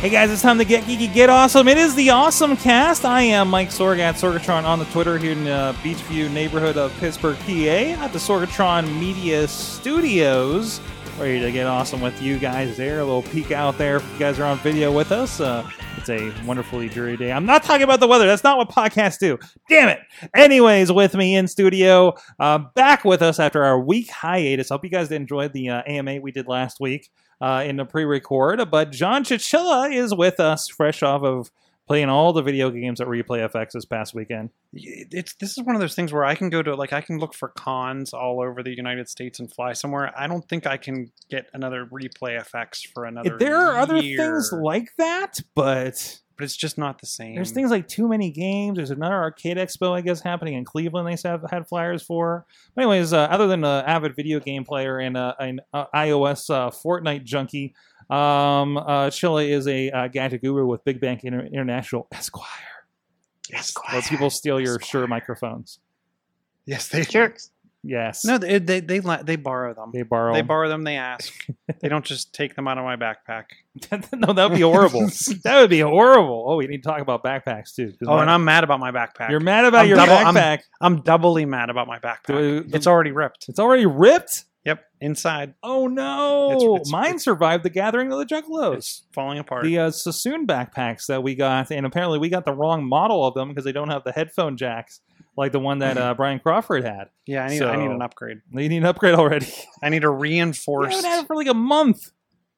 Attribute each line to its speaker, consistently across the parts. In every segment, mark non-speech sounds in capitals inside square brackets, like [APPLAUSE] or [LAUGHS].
Speaker 1: Hey guys, it's time to get geeky, get awesome. It is the Awesome Cast. I am Mike Sorg at Sorgatron on the Twitter here in uh, Beechview neighborhood of Pittsburgh, PA, at the Sorgatron Media Studios. Ready to get awesome with you guys there. A little peek out there if you guys are on video with us. Uh, it's a wonderfully dreary day. I'm not talking about the weather. That's not what podcasts do. Damn it. Anyways, with me in studio, uh, back with us after our week hiatus. Hope you guys enjoyed the uh, AMA we did last week uh, in the pre-record. But John Chichilla is with us, fresh off of playing all the video games at Replay FX this past weekend.
Speaker 2: it's this is one of those things where I can go to like I can look for cons all over the United States and fly somewhere. I don't think I can get another replay FX for another.
Speaker 1: There are other things like that, but
Speaker 2: but it's just not the same.
Speaker 1: there's things like too many games. There's another arcade expo, I guess, happening in Cleveland. They have had flyers for. But anyways, uh, other than an avid video game player and uh, an uh, iOS uh, Fortnite junkie, um, uh, Chilla is a uh, gadget guru with Big Bank Inter- International [LAUGHS] Esquire,
Speaker 2: yes,
Speaker 1: where people steal your sure microphones.
Speaker 2: yes, they
Speaker 3: Jerks.
Speaker 1: Yes,
Speaker 2: no they they they, la- they borrow them.
Speaker 1: they borrow.
Speaker 2: They borrow them. They ask. [LAUGHS] they don't just take them out of my backpack. [LAUGHS]
Speaker 1: no, that would be horrible. [LAUGHS] that would be horrible. Oh, we need to talk about backpacks too.
Speaker 2: Oh,
Speaker 1: my-
Speaker 2: and I'm mad about my backpack.
Speaker 1: you're mad about
Speaker 2: I'm
Speaker 1: your
Speaker 2: double- I'm-
Speaker 1: backpack.
Speaker 2: I'm doubly mad about my backpack.
Speaker 1: Do-
Speaker 2: it's already ripped.
Speaker 1: It's already ripped.
Speaker 2: Yep, inside.
Speaker 1: Oh no!
Speaker 2: It's- it's-
Speaker 1: Mine
Speaker 2: it's-
Speaker 1: survived the gathering of the Juggalos.
Speaker 2: It's falling apart.
Speaker 1: The uh, Sassoon backpacks that we got, and apparently we got the wrong model of them because they don't have the headphone jacks like the one that uh, Brian Crawford had.
Speaker 2: yeah, I need I need an upgrade.
Speaker 1: You need an upgrade already.
Speaker 2: I need a
Speaker 1: We
Speaker 2: reinforced.
Speaker 1: haven't had it for like a month.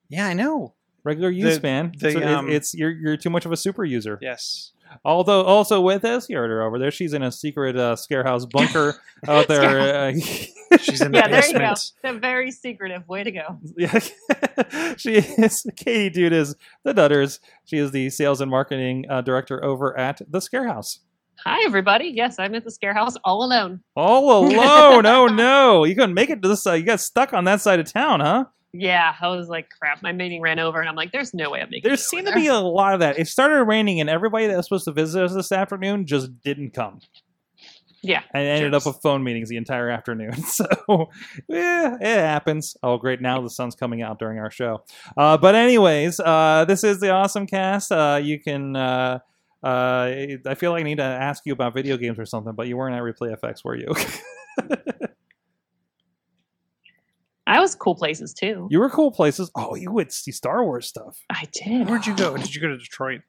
Speaker 2: yeah, I know.
Speaker 1: Regular use,
Speaker 2: The-
Speaker 1: man.
Speaker 2: the,
Speaker 1: So it-
Speaker 2: um,
Speaker 1: it's you're you're too much of a super user.
Speaker 2: Yes.
Speaker 1: Although also with us, you over there. She's in a secret uh, scarehouse bunker [LAUGHS] out there. Uh, [LAUGHS]
Speaker 2: She's in the
Speaker 3: Yeah, there you go.
Speaker 2: basement.
Speaker 3: They're very secretive. Way to go.
Speaker 1: Yeah, [LAUGHS] she is. Katie Dude is the Dutters. She is the sales and marketing uh, director over at the Scarehouse.
Speaker 3: Hi, everybody. Yes, I'm at the scare house all alone.
Speaker 1: All [LAUGHS] alone. oh no, you couldn't make it to this side. You got stuck on that side of town, huh?
Speaker 3: Yeah, I was like, crap. My meeting ran over, and I'm like, there's no way I'm making
Speaker 1: There seemed to
Speaker 3: there.
Speaker 1: be a lot of that. It started raining, and everybody that was supposed to visit us this afternoon just didn't come.
Speaker 3: Yeah.
Speaker 1: and ended
Speaker 3: jerks.
Speaker 1: up with phone meetings the entire afternoon. [LAUGHS] So, yeah, it happens. Oh, great! Now the sun's coming out during our show. Uh, but anyways, uh, this is the awesome cast. Uh, you can. Uh, I feel like I need to ask you about video games or something, but you weren't at Replay FX, were you? [LAUGHS]
Speaker 3: I was cool places too.
Speaker 1: you were cool places. Oh, you would see Star Wars stuff.
Speaker 3: I did.
Speaker 2: Where'd you go? Did you go to Detroit?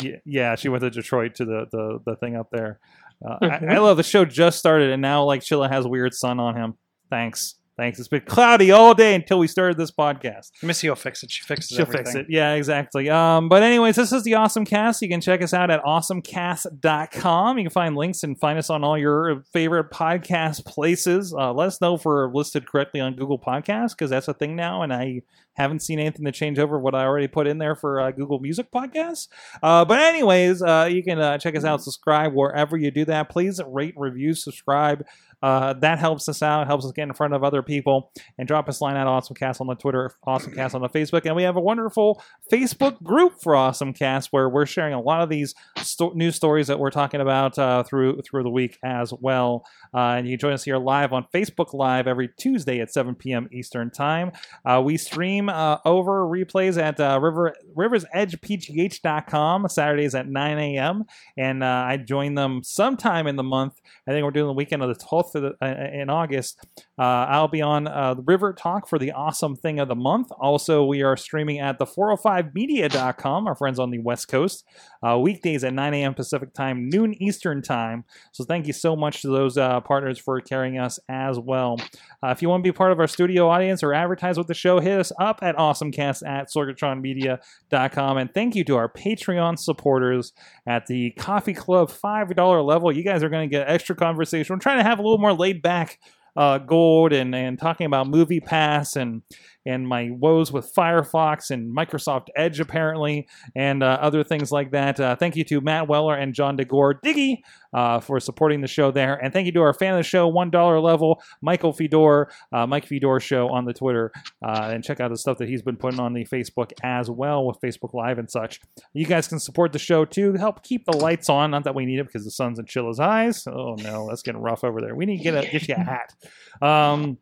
Speaker 1: Yeah, yeah, she went to Detroit to the the, the thing up there. Uh, I, I love the show just started, and now like Chilla has weird sun on him. Thanks, thanks. It's been cloudy all day until we started this podcast.
Speaker 2: Missy will fix it. She fixes
Speaker 1: She'll
Speaker 2: everything.
Speaker 1: fix it. Yeah, exactly. Um, but anyways, this is the Awesome Cast. You can check us out at awesomecast.com. You can find links and find us on all your favorite podcast places. Uh, let us know if we're listed correctly on Google Podcasts because that's a thing now, and I haven't seen anything to change over what I already put in there for uh, Google Music Podcasts. Uh, but anyways, uh, you can uh, check us out, subscribe wherever you do that. Please rate, review, subscribe. Uh, that helps us out, helps us get in front of other people, and drop us a line at AwesomeCast on the Twitter, AwesomeCast on the Facebook, and we have a wonderful Facebook group for AwesomeCast where we're sharing a lot of these sto- news stories that we're talking about uh, through through the week as well. Uh, and you join us here live on Facebook Live every Tuesday at 7 p.m. Eastern Time. Uh, we stream uh, over replays at uh, River RiversEdgePGH.com Saturdays at 9 a.m. And I join them sometime in the month. I think we're doing the weekend of the 12th 12th the, uh, in August, uh, I'll be on uh, River Talk for the awesome thing of the month. Also, we are streaming at the 405media.com, our friends on the West Coast, uh, weekdays at 9 a.m. Pacific time, noon Eastern time. So thank you so much to those uh, partners for carrying us as well. Uh, if you want to be part of our studio audience or advertise with the show, hit us up at awesomecast at sorgatronmedia.com. And thank you to our Patreon supporters at the Coffee Club $5 level. You guys are going to get extra conversation. We're trying to have a little more laid back uh, gold and, and talking about Movie Pass and and my woes with Firefox and Microsoft Edge apparently and uh, other things like that. Uh, thank you to Matt Weller and John DeGore Diggy uh, for supporting the show there, and thank you to our fan of the show one dollar level Michael Fedor, uh, Mike Fedor Show on the Twitter, uh, and check out the stuff that he's been putting on the Facebook as well with Facebook Live and such. You guys can support the show too, help keep the lights on. Not that we need it because the sun's in Chilla's eyes. Oh no, that's getting rough over there. We need to get a, get you a hat. Um,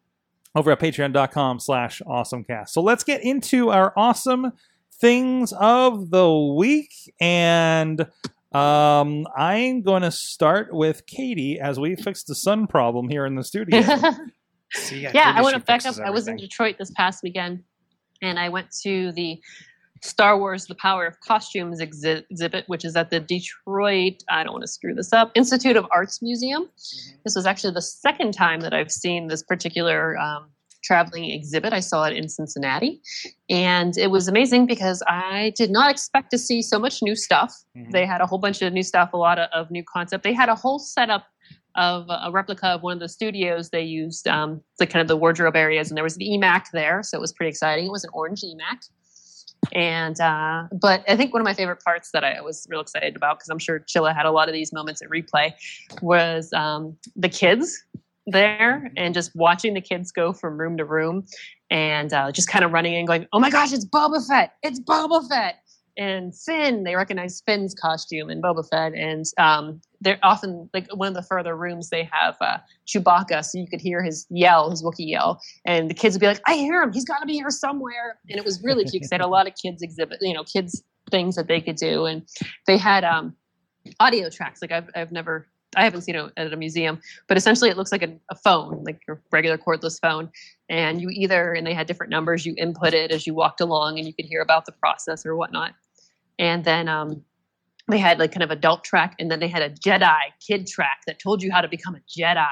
Speaker 1: over at patreon.com slash awesomecast. So let's get into our awesome things of the week. And um, I'm going to start with Katie as we fix the sun problem here in the studio. [LAUGHS]
Speaker 2: See,
Speaker 3: yeah, I
Speaker 2: you
Speaker 3: want to back up.
Speaker 2: fixes
Speaker 3: I was in. Detroit this past weekend, and I went to the Star Wars: The Power of Costumes exhibit, which is at the Detroit. I don't want to screw this up. Institute of Arts Museum. This was actually the second time that I've seen this particular um, traveling exhibit. I saw it in Cincinnati, and it was amazing because I did not expect to see so much new stuff.
Speaker 1: Mhm.
Speaker 3: They had a whole bunch of new stuff, a lot of, of new concept. They had a whole setup of a replica of one of the studios they used, um, the kind of the wardrobe areas, and there was an EMAC there, so it was pretty exciting. It was an orange EMAC. And uh, but I think one of my favorite parts that I was real excited about because I'm sure Chilla had a lot of these moments at replay was um, the kids there and just watching the kids go from room to room and uh, just kind of running and going, "Oh my gosh, it's Boba Fett! It's Boba Fett!" And Finn, they recognize Finn's costume and Boba Fett, and um, they're often like one of the further rooms they have uh, Chewbacca, so you could hear his yell, his Wookiee yell, and the kids would be like, "I hear him! He's got to be here somewhere!" And it was really cute because they had a lot of kids exhibit, you know, kids things that they could do, and they had um, audio tracks. Like I've I've never. I haven't seen it at a museum, but essentially it looks like a, a phone, like your regular cordless phone. And you either, and they had different numbers, you input it as you walked along and you could hear about the process or whatnot. And then um, they had like kind of adult track, and then they had a Jedi kid track that told you how to become a Jedi,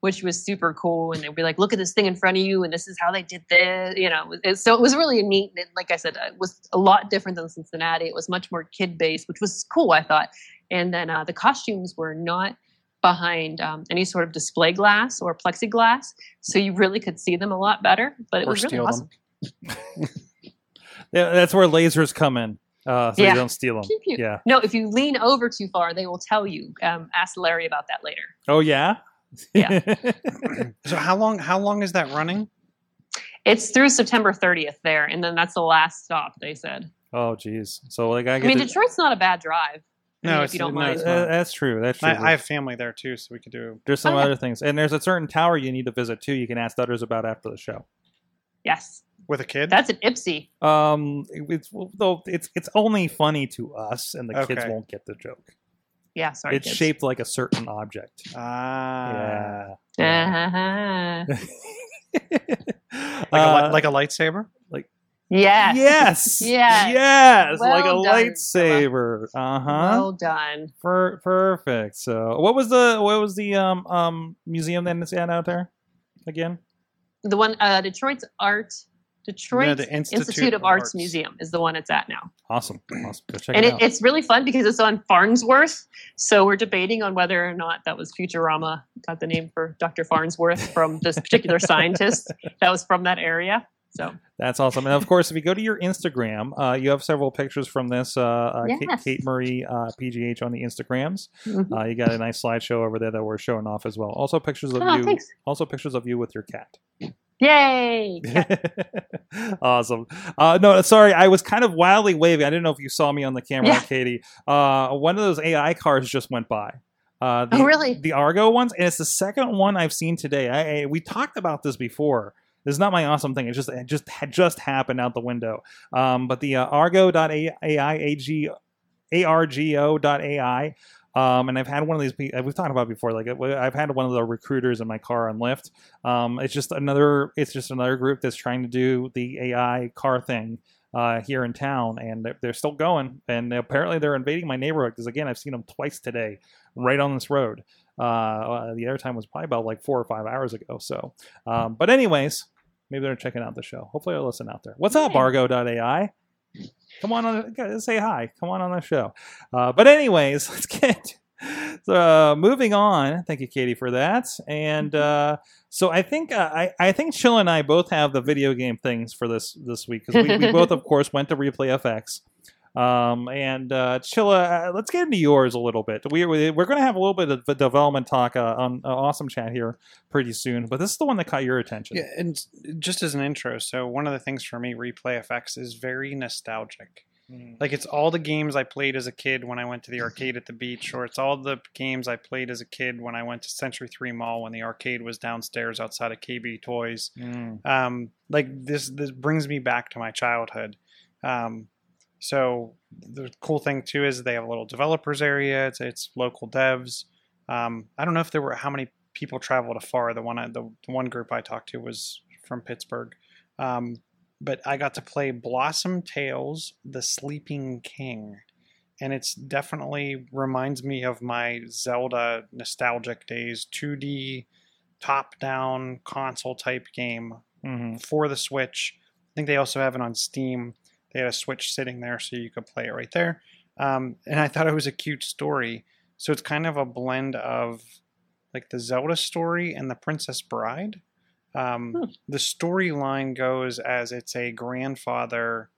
Speaker 3: which was super cool. And they'd be like, "Look at this thing in front of you, and this is how they did this." You know, so it was really neat. And like I said, it was a lot different than Cincinnati. It was much more kid based, which was cool. I thought. And then uh, the costumes were not behind um, any sort of display glass or plexiglass, so you really could see them a lot better. But it
Speaker 2: Or
Speaker 3: was really awesome. [LAUGHS]
Speaker 1: Yeah, that's where lasers come in, uh, so
Speaker 3: Yeah.
Speaker 1: you don't steal them.
Speaker 3: Pew, pew.
Speaker 1: Yeah.
Speaker 3: No, if you lean over too far, they will tell you. Um, ask Larry about that later.
Speaker 1: Oh yeah.
Speaker 3: Yeah. [LAUGHS]
Speaker 2: So how long? How long is that running?
Speaker 3: It's through September 30th there, and then that's the last stop. They said.
Speaker 1: oh geez. So like I
Speaker 3: I mean,
Speaker 1: to-
Speaker 3: Detroit's not a bad drive.
Speaker 2: No,
Speaker 3: if you don't
Speaker 2: no,
Speaker 3: mind.
Speaker 2: it's
Speaker 1: Uh, that's true. That's true.
Speaker 2: I, I have family there too, so we could do.
Speaker 1: There's some
Speaker 3: yeah.
Speaker 1: other things, and there's a certain tower you need to visit too. You can ask others about after the show.
Speaker 3: Yes,
Speaker 2: With a kid?
Speaker 3: that's an Ipsy.
Speaker 1: Um, it's though it's it's only funny to us, and the kids won't get the joke.
Speaker 3: Yeah, sorry.
Speaker 1: it's
Speaker 3: kids.
Speaker 1: shaped like a certain object.
Speaker 2: Ah.
Speaker 1: yeah.
Speaker 3: Uh-huh. [LAUGHS]
Speaker 2: Like, a,
Speaker 1: Uh,
Speaker 2: li- like a lightsaber?
Speaker 3: Yes.
Speaker 1: yes, [LAUGHS]
Speaker 3: Yes.
Speaker 1: yes,
Speaker 3: Well
Speaker 1: like a
Speaker 3: done,
Speaker 1: lightsaber. Uh huh.
Speaker 3: Well done.
Speaker 1: Per- perfect. So, what was the what was the um um museum that it's at out there again?
Speaker 3: The one, uh, Detroit's Art, Detroit
Speaker 2: Yeah, the Institute
Speaker 3: Institute, of,
Speaker 2: of
Speaker 3: Arts,
Speaker 2: Arts.
Speaker 3: Museum is the one it's at now.
Speaker 1: Awesome, awesome.
Speaker 3: And
Speaker 1: it
Speaker 3: it, it's really fun because it's on Farnsworth. So we're debating on whether or not that was Futurama got the name for Dr. Farnsworth from this particular [LAUGHS] scientist that was from that area. So
Speaker 1: That's awesome. And of course, if you go to your Instagram, uh, you have several pictures from this. Uh, uh, Kate,
Speaker 3: Yes.
Speaker 1: Kate Marie uh, PGH on the Instagrams.
Speaker 3: mhm.
Speaker 1: Uh, you got a nice slideshow over there that we're showing off as well. Also pictures of
Speaker 3: Oh,
Speaker 1: you.
Speaker 3: thanks.
Speaker 1: Also pictures of you with your cat.
Speaker 3: Yay! [LAUGHS]
Speaker 1: awesome. Uh, no, sorry, I was kind of wildly waving. I didn't know if you saw me on the camera,
Speaker 3: Yeah.
Speaker 1: Katie. Uh, one of those AI cars just went by. Uh, the,
Speaker 3: Oh, really?
Speaker 1: The Argo ones, and it's the second one I've seen today. I, I we talked about this before. This is not my awesome thing. It just it just had just happened out the window. Um, but the uh, Argo.ai, A-G, A-R-G-O.ai Um, and I've had one of these. We've talked about before. Like I've had one of the recruiters in my car on Lyft. Um, it's just another. It's just another group that's trying to do the AI car thing uh, here in town, and they're, they're still going. And apparently, they're invading my neighborhood because again, I've seen them twice today, right on this road. Uh, uh, the other time was probably about like four or five hours ago. So, um, but anyways, maybe they're checking out the show. Hopefully, they'll listen out there. What's up. Argo.ai? Come on, on say hi. Come on on the show. Uh, but anyways, [LAUGHS] let's get so, uh, moving on. Thank you, Katie, for that. And uh, so I think uh, I I think Chill and I both have the video game things for this this week because we, we [LAUGHS] both, of course, went to Replay FX. Um, and uh, Chilla, uh, let's get into yours a little bit. We, we we're going to have a little bit of a development talk uh, on uh, Awesome Chat here pretty soon, but this is the one that caught your attention.
Speaker 2: Yeah, and just as an intro, so one of the things for me, Replay FX is very nostalgic.
Speaker 1: Mm.
Speaker 2: Like it's all the games I played as a kid when I went to the arcade at the beach, or it's all the games I played as a kid when I went to Century Three Mall when the arcade was downstairs outside of KB Toys.
Speaker 1: Mm.
Speaker 2: Um, like this, this brings me back to my childhood. Um, so the cool thing too is they have a little developers area. It's it's local devs. Um, I don't know if there were how many people traveled afar. The one I, the, the one group I talked to was from Pittsburgh. Um, but I got to play Blossom Tales: The Sleeping King, and it's definitely reminds me of my Zelda nostalgic days. 2D, top-down console type game
Speaker 1: hmm
Speaker 2: for the Switch. I think they also have it on Steam. They had a Switch sitting there, so you could play it right there. Um, and I thought it was a cute story. So it's kind of a blend of like the Zelda story and the Princess Bride. Um,
Speaker 3: Hmm.
Speaker 2: The storyline goes as it's a grandfather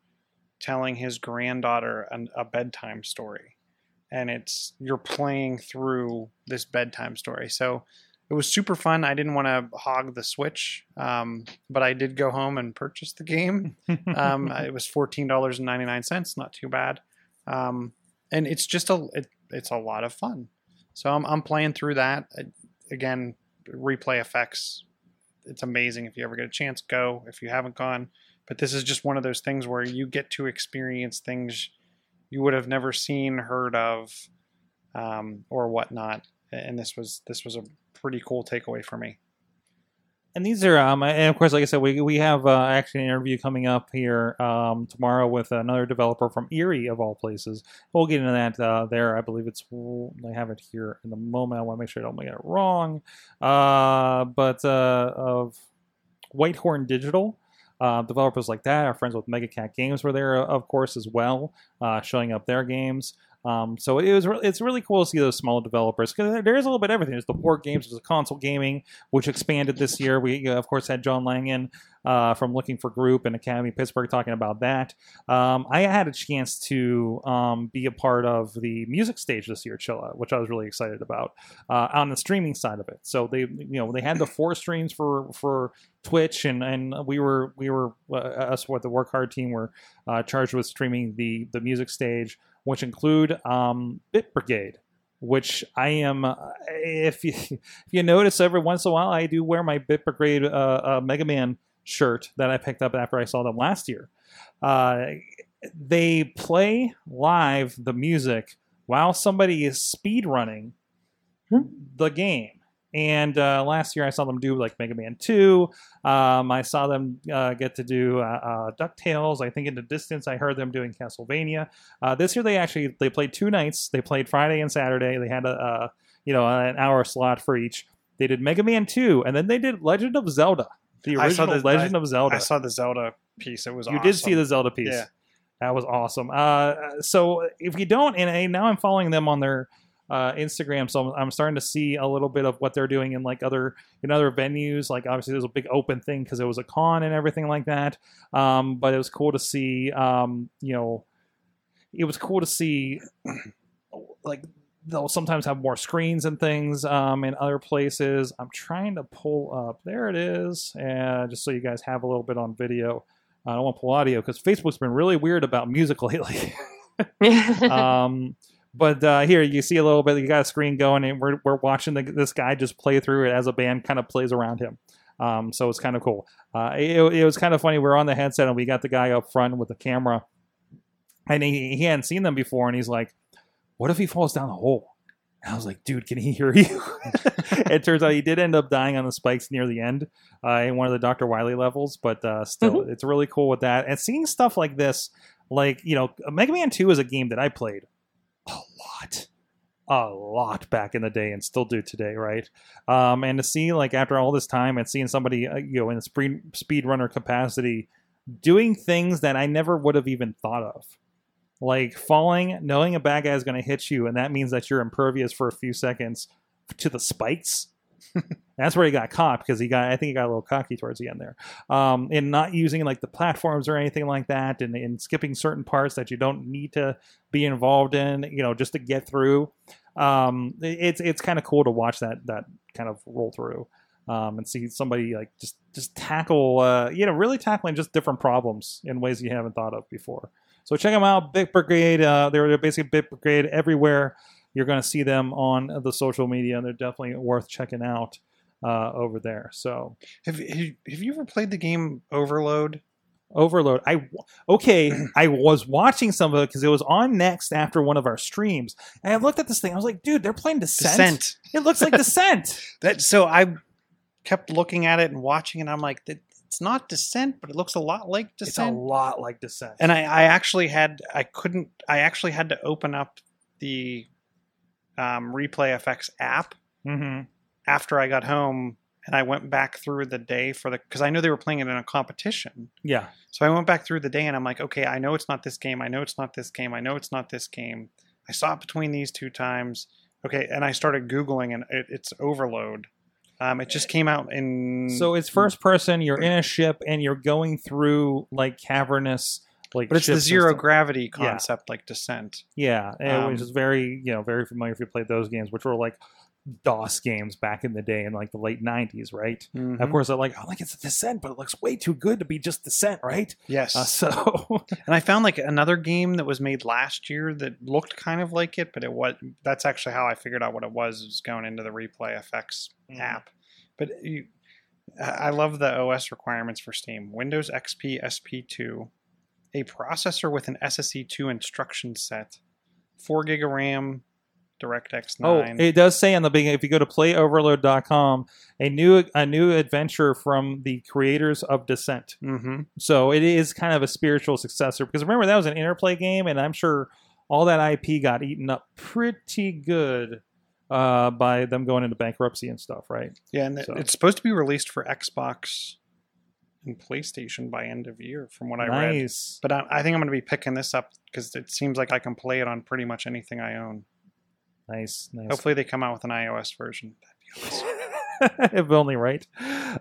Speaker 2: telling his granddaughter an, a bedtime story, and it's you're playing through this bedtime story. So it was super fun. I didn't want to hog the Switch, um, but I did go home and purchase the game. [LAUGHS] Um, it was fourteen dollars and ninety nine cents. Not too bad, um, and it's just a it, it's a lot of fun. So I'm I'm playing through that again. Replay FX. It's amazing. If you ever get a chance, go. If you haven't gone, but this is just one of those things where you get to experience things you would have never seen, heard of, um, or whatnot. And this was this was a pretty cool takeaway for me.
Speaker 1: And these are, um, and of course, like I said, we we have uh, actually an interview coming up here um, tomorrow with another developer from Erie, of all places. We'll get into that uh, there. I believe it's. I have it here in the moment. I want to make sure I don't get it wrong. Uh, but uh, of Whitehorn Digital. Uh, developers like that, our friends with Mega Cat Games were there, of course, as well, uh, showing up their games. Um, so it was re- it's really cool to see those small developers because there is a little bit of everything. There's the port games, there's the console gaming, which expanded this year. We of course had John Langen uh, from Looking for Group and Academy Pittsburgh talking about that. Um, I had a chance to um, be a part of the music stage this year, Chilla, which I was really excited about uh, on the streaming side of it. So they you know they had the four streams for for Twitch and and we were we were uh, us what the Work Hard team were uh, charged with streaming the the music stage which include um, Bit Brigade, which I am. Uh, if you [LAUGHS] if you notice, every once in a while, I do wear my Bit Brigade uh, uh, Mega Man shirt that I picked up after I saw them last year. Uh, they play live the music while somebody is speed running
Speaker 3: Hmm.
Speaker 1: the game. And uh, last year I saw them do like Mega Man 2. Um, I saw them uh, get to do uh, uh, DuckTales. I think in the distance I heard them doing Castlevania. Uh, this year they actually they played two nights. They played Friday and Saturday. They had a, a you know an hour slot for each. They did Mega Man 2 and then they did Legend of Zelda. The
Speaker 2: I saw
Speaker 1: original
Speaker 2: the-
Speaker 1: Legend of Zelda.
Speaker 2: I saw the Zelda piece. It was
Speaker 1: You did see the Zelda piece.
Speaker 2: Yeah.
Speaker 1: That was awesome. Uh, so if you don't, and now I'm following them on their uh, Instagram, so I'm, I'm starting to see a little bit of what they're doing in like other in other venues. Like obviously there's a big open thing because it was a con and everything like that. Um, but it was cool to see. Um, you know, it was cool to see [CLEARS THROAT] like they'll sometimes have more screens and things um, in other places. I'm trying to pull up. There it is, and just so you guys have a little bit on video. I don't want to pull audio because Facebook's been really weird about music [LAUGHS] lately. [LAUGHS] um, but uh, here you see a little bit. You got a screen going, and we're we're watching the, this guy just play through it as a band kind of plays around him. Um, so it's kind of cool. Uh, it, it was kind of funny. We are on the headset, and we got the guy up front with the camera, and he he hadn't seen them before, and he's like, "What if he falls down the hole?" And I was like, dude, can he hear you? [LAUGHS] it turns out he did end up dying on the spikes near the end uh, in one of the Dr. Wily levels, but uh, still, it's really cool with that. And seeing stuff like this, like, you know, Mega Man 2 is a game that I played a lot. A lot back in the day and still do today, right? Um, and to see, like, after all this time and seeing somebody, uh, you know, in a speed, speedrunner capacity doing things that I never would have even thought of like falling, knowing a bad guy is going to hit you, and that means that you're impervious for a few seconds to the spikes. [LAUGHS] That's where he got caught because he got, I think he got a little cocky towards the end there, um, in not using like the platforms or anything like that, and in skipping certain parts that you don't need to be involved in, you know, just to get through. Um, it's it's kind of cool to watch that that kind of roll through. Um, and see somebody like just just tackle uh, you know really tackling just different problems in ways you haven't thought of before. So check them out, Bit Brigade. Uh, they're basically Bit Brigade everywhere. You're going to see them on the social media, and they're definitely worth checking out uh, over there. So
Speaker 2: Have, have you ever played the game Overload?
Speaker 1: Overload. I okay. [CLEARS THROAT] I was watching some of it because it was on next after one of our streams, and I looked at this thing. I was like, dude, they're playing Descent.
Speaker 2: Descent.
Speaker 1: It looks like [LAUGHS] Descent.
Speaker 2: That so I kept looking at it and watching, and I'm like, "That- it's not Descent, but it looks a lot like Descent.
Speaker 1: it's a lot like Descent.
Speaker 2: and I, I actually had I couldn't I actually had to open up the um, Replay FX app
Speaker 1: hmm
Speaker 2: after I got home, and I went back through the day for the because I know they were playing it in a competition.
Speaker 1: Yeah.
Speaker 2: So I went back through the day and I'm like, okay, I know it's not this game. I know it's not this game. I know it's not this game. I saw it between these two times. Okay, and I started googling and it, it's Overload. Um, it just came out in
Speaker 1: So it's first person. You're in a ship and you're going through like cavernous, like.
Speaker 2: but it's the zero
Speaker 1: stuff.
Speaker 2: gravity
Speaker 1: Yeah.
Speaker 2: concept like Descent.
Speaker 1: Yeah, and
Speaker 2: Um,
Speaker 1: which is very you know very familiar if you played those games, which were like DOS games back in the day in like the late '90s, right?
Speaker 2: Mhm.
Speaker 1: Of course, they're like, oh, like it's a Descent, but it looks way too good to be just Descent, right?
Speaker 2: Yes,
Speaker 1: Uh, so [LAUGHS]
Speaker 2: and I found like another game that was made last year that looked kind of like it, but it was. That's actually how I figured out what it was. Was going into the Replay FX
Speaker 1: Mhm.
Speaker 2: app. But you, I I love the OS requirements for Steam. Windows XP SP2, a processor with an SSE2 instruction set, four gig of RAM, DirectX 9.
Speaker 1: Oh, it does say on the beginning if you go to playoverload.com, a new a new adventure from the creators of Descent.
Speaker 2: mm-hmm.
Speaker 1: So it is kind of a spiritual successor because remember that was an interplay game, and I'm sure all that IP got eaten up pretty good uh, by them going into bankruptcy and stuff, right?
Speaker 2: Yeah, and
Speaker 1: So-
Speaker 2: it's supposed to be released for Xbox and PlayStation by end of year, from what I read. But I, I think I'm going to be picking this up because it seems like I can play it on pretty much anything I own.
Speaker 1: Nice, nice.
Speaker 2: Hopefully, they come out with an iOS version. That'd be awesome. [LAUGHS]
Speaker 1: if only right.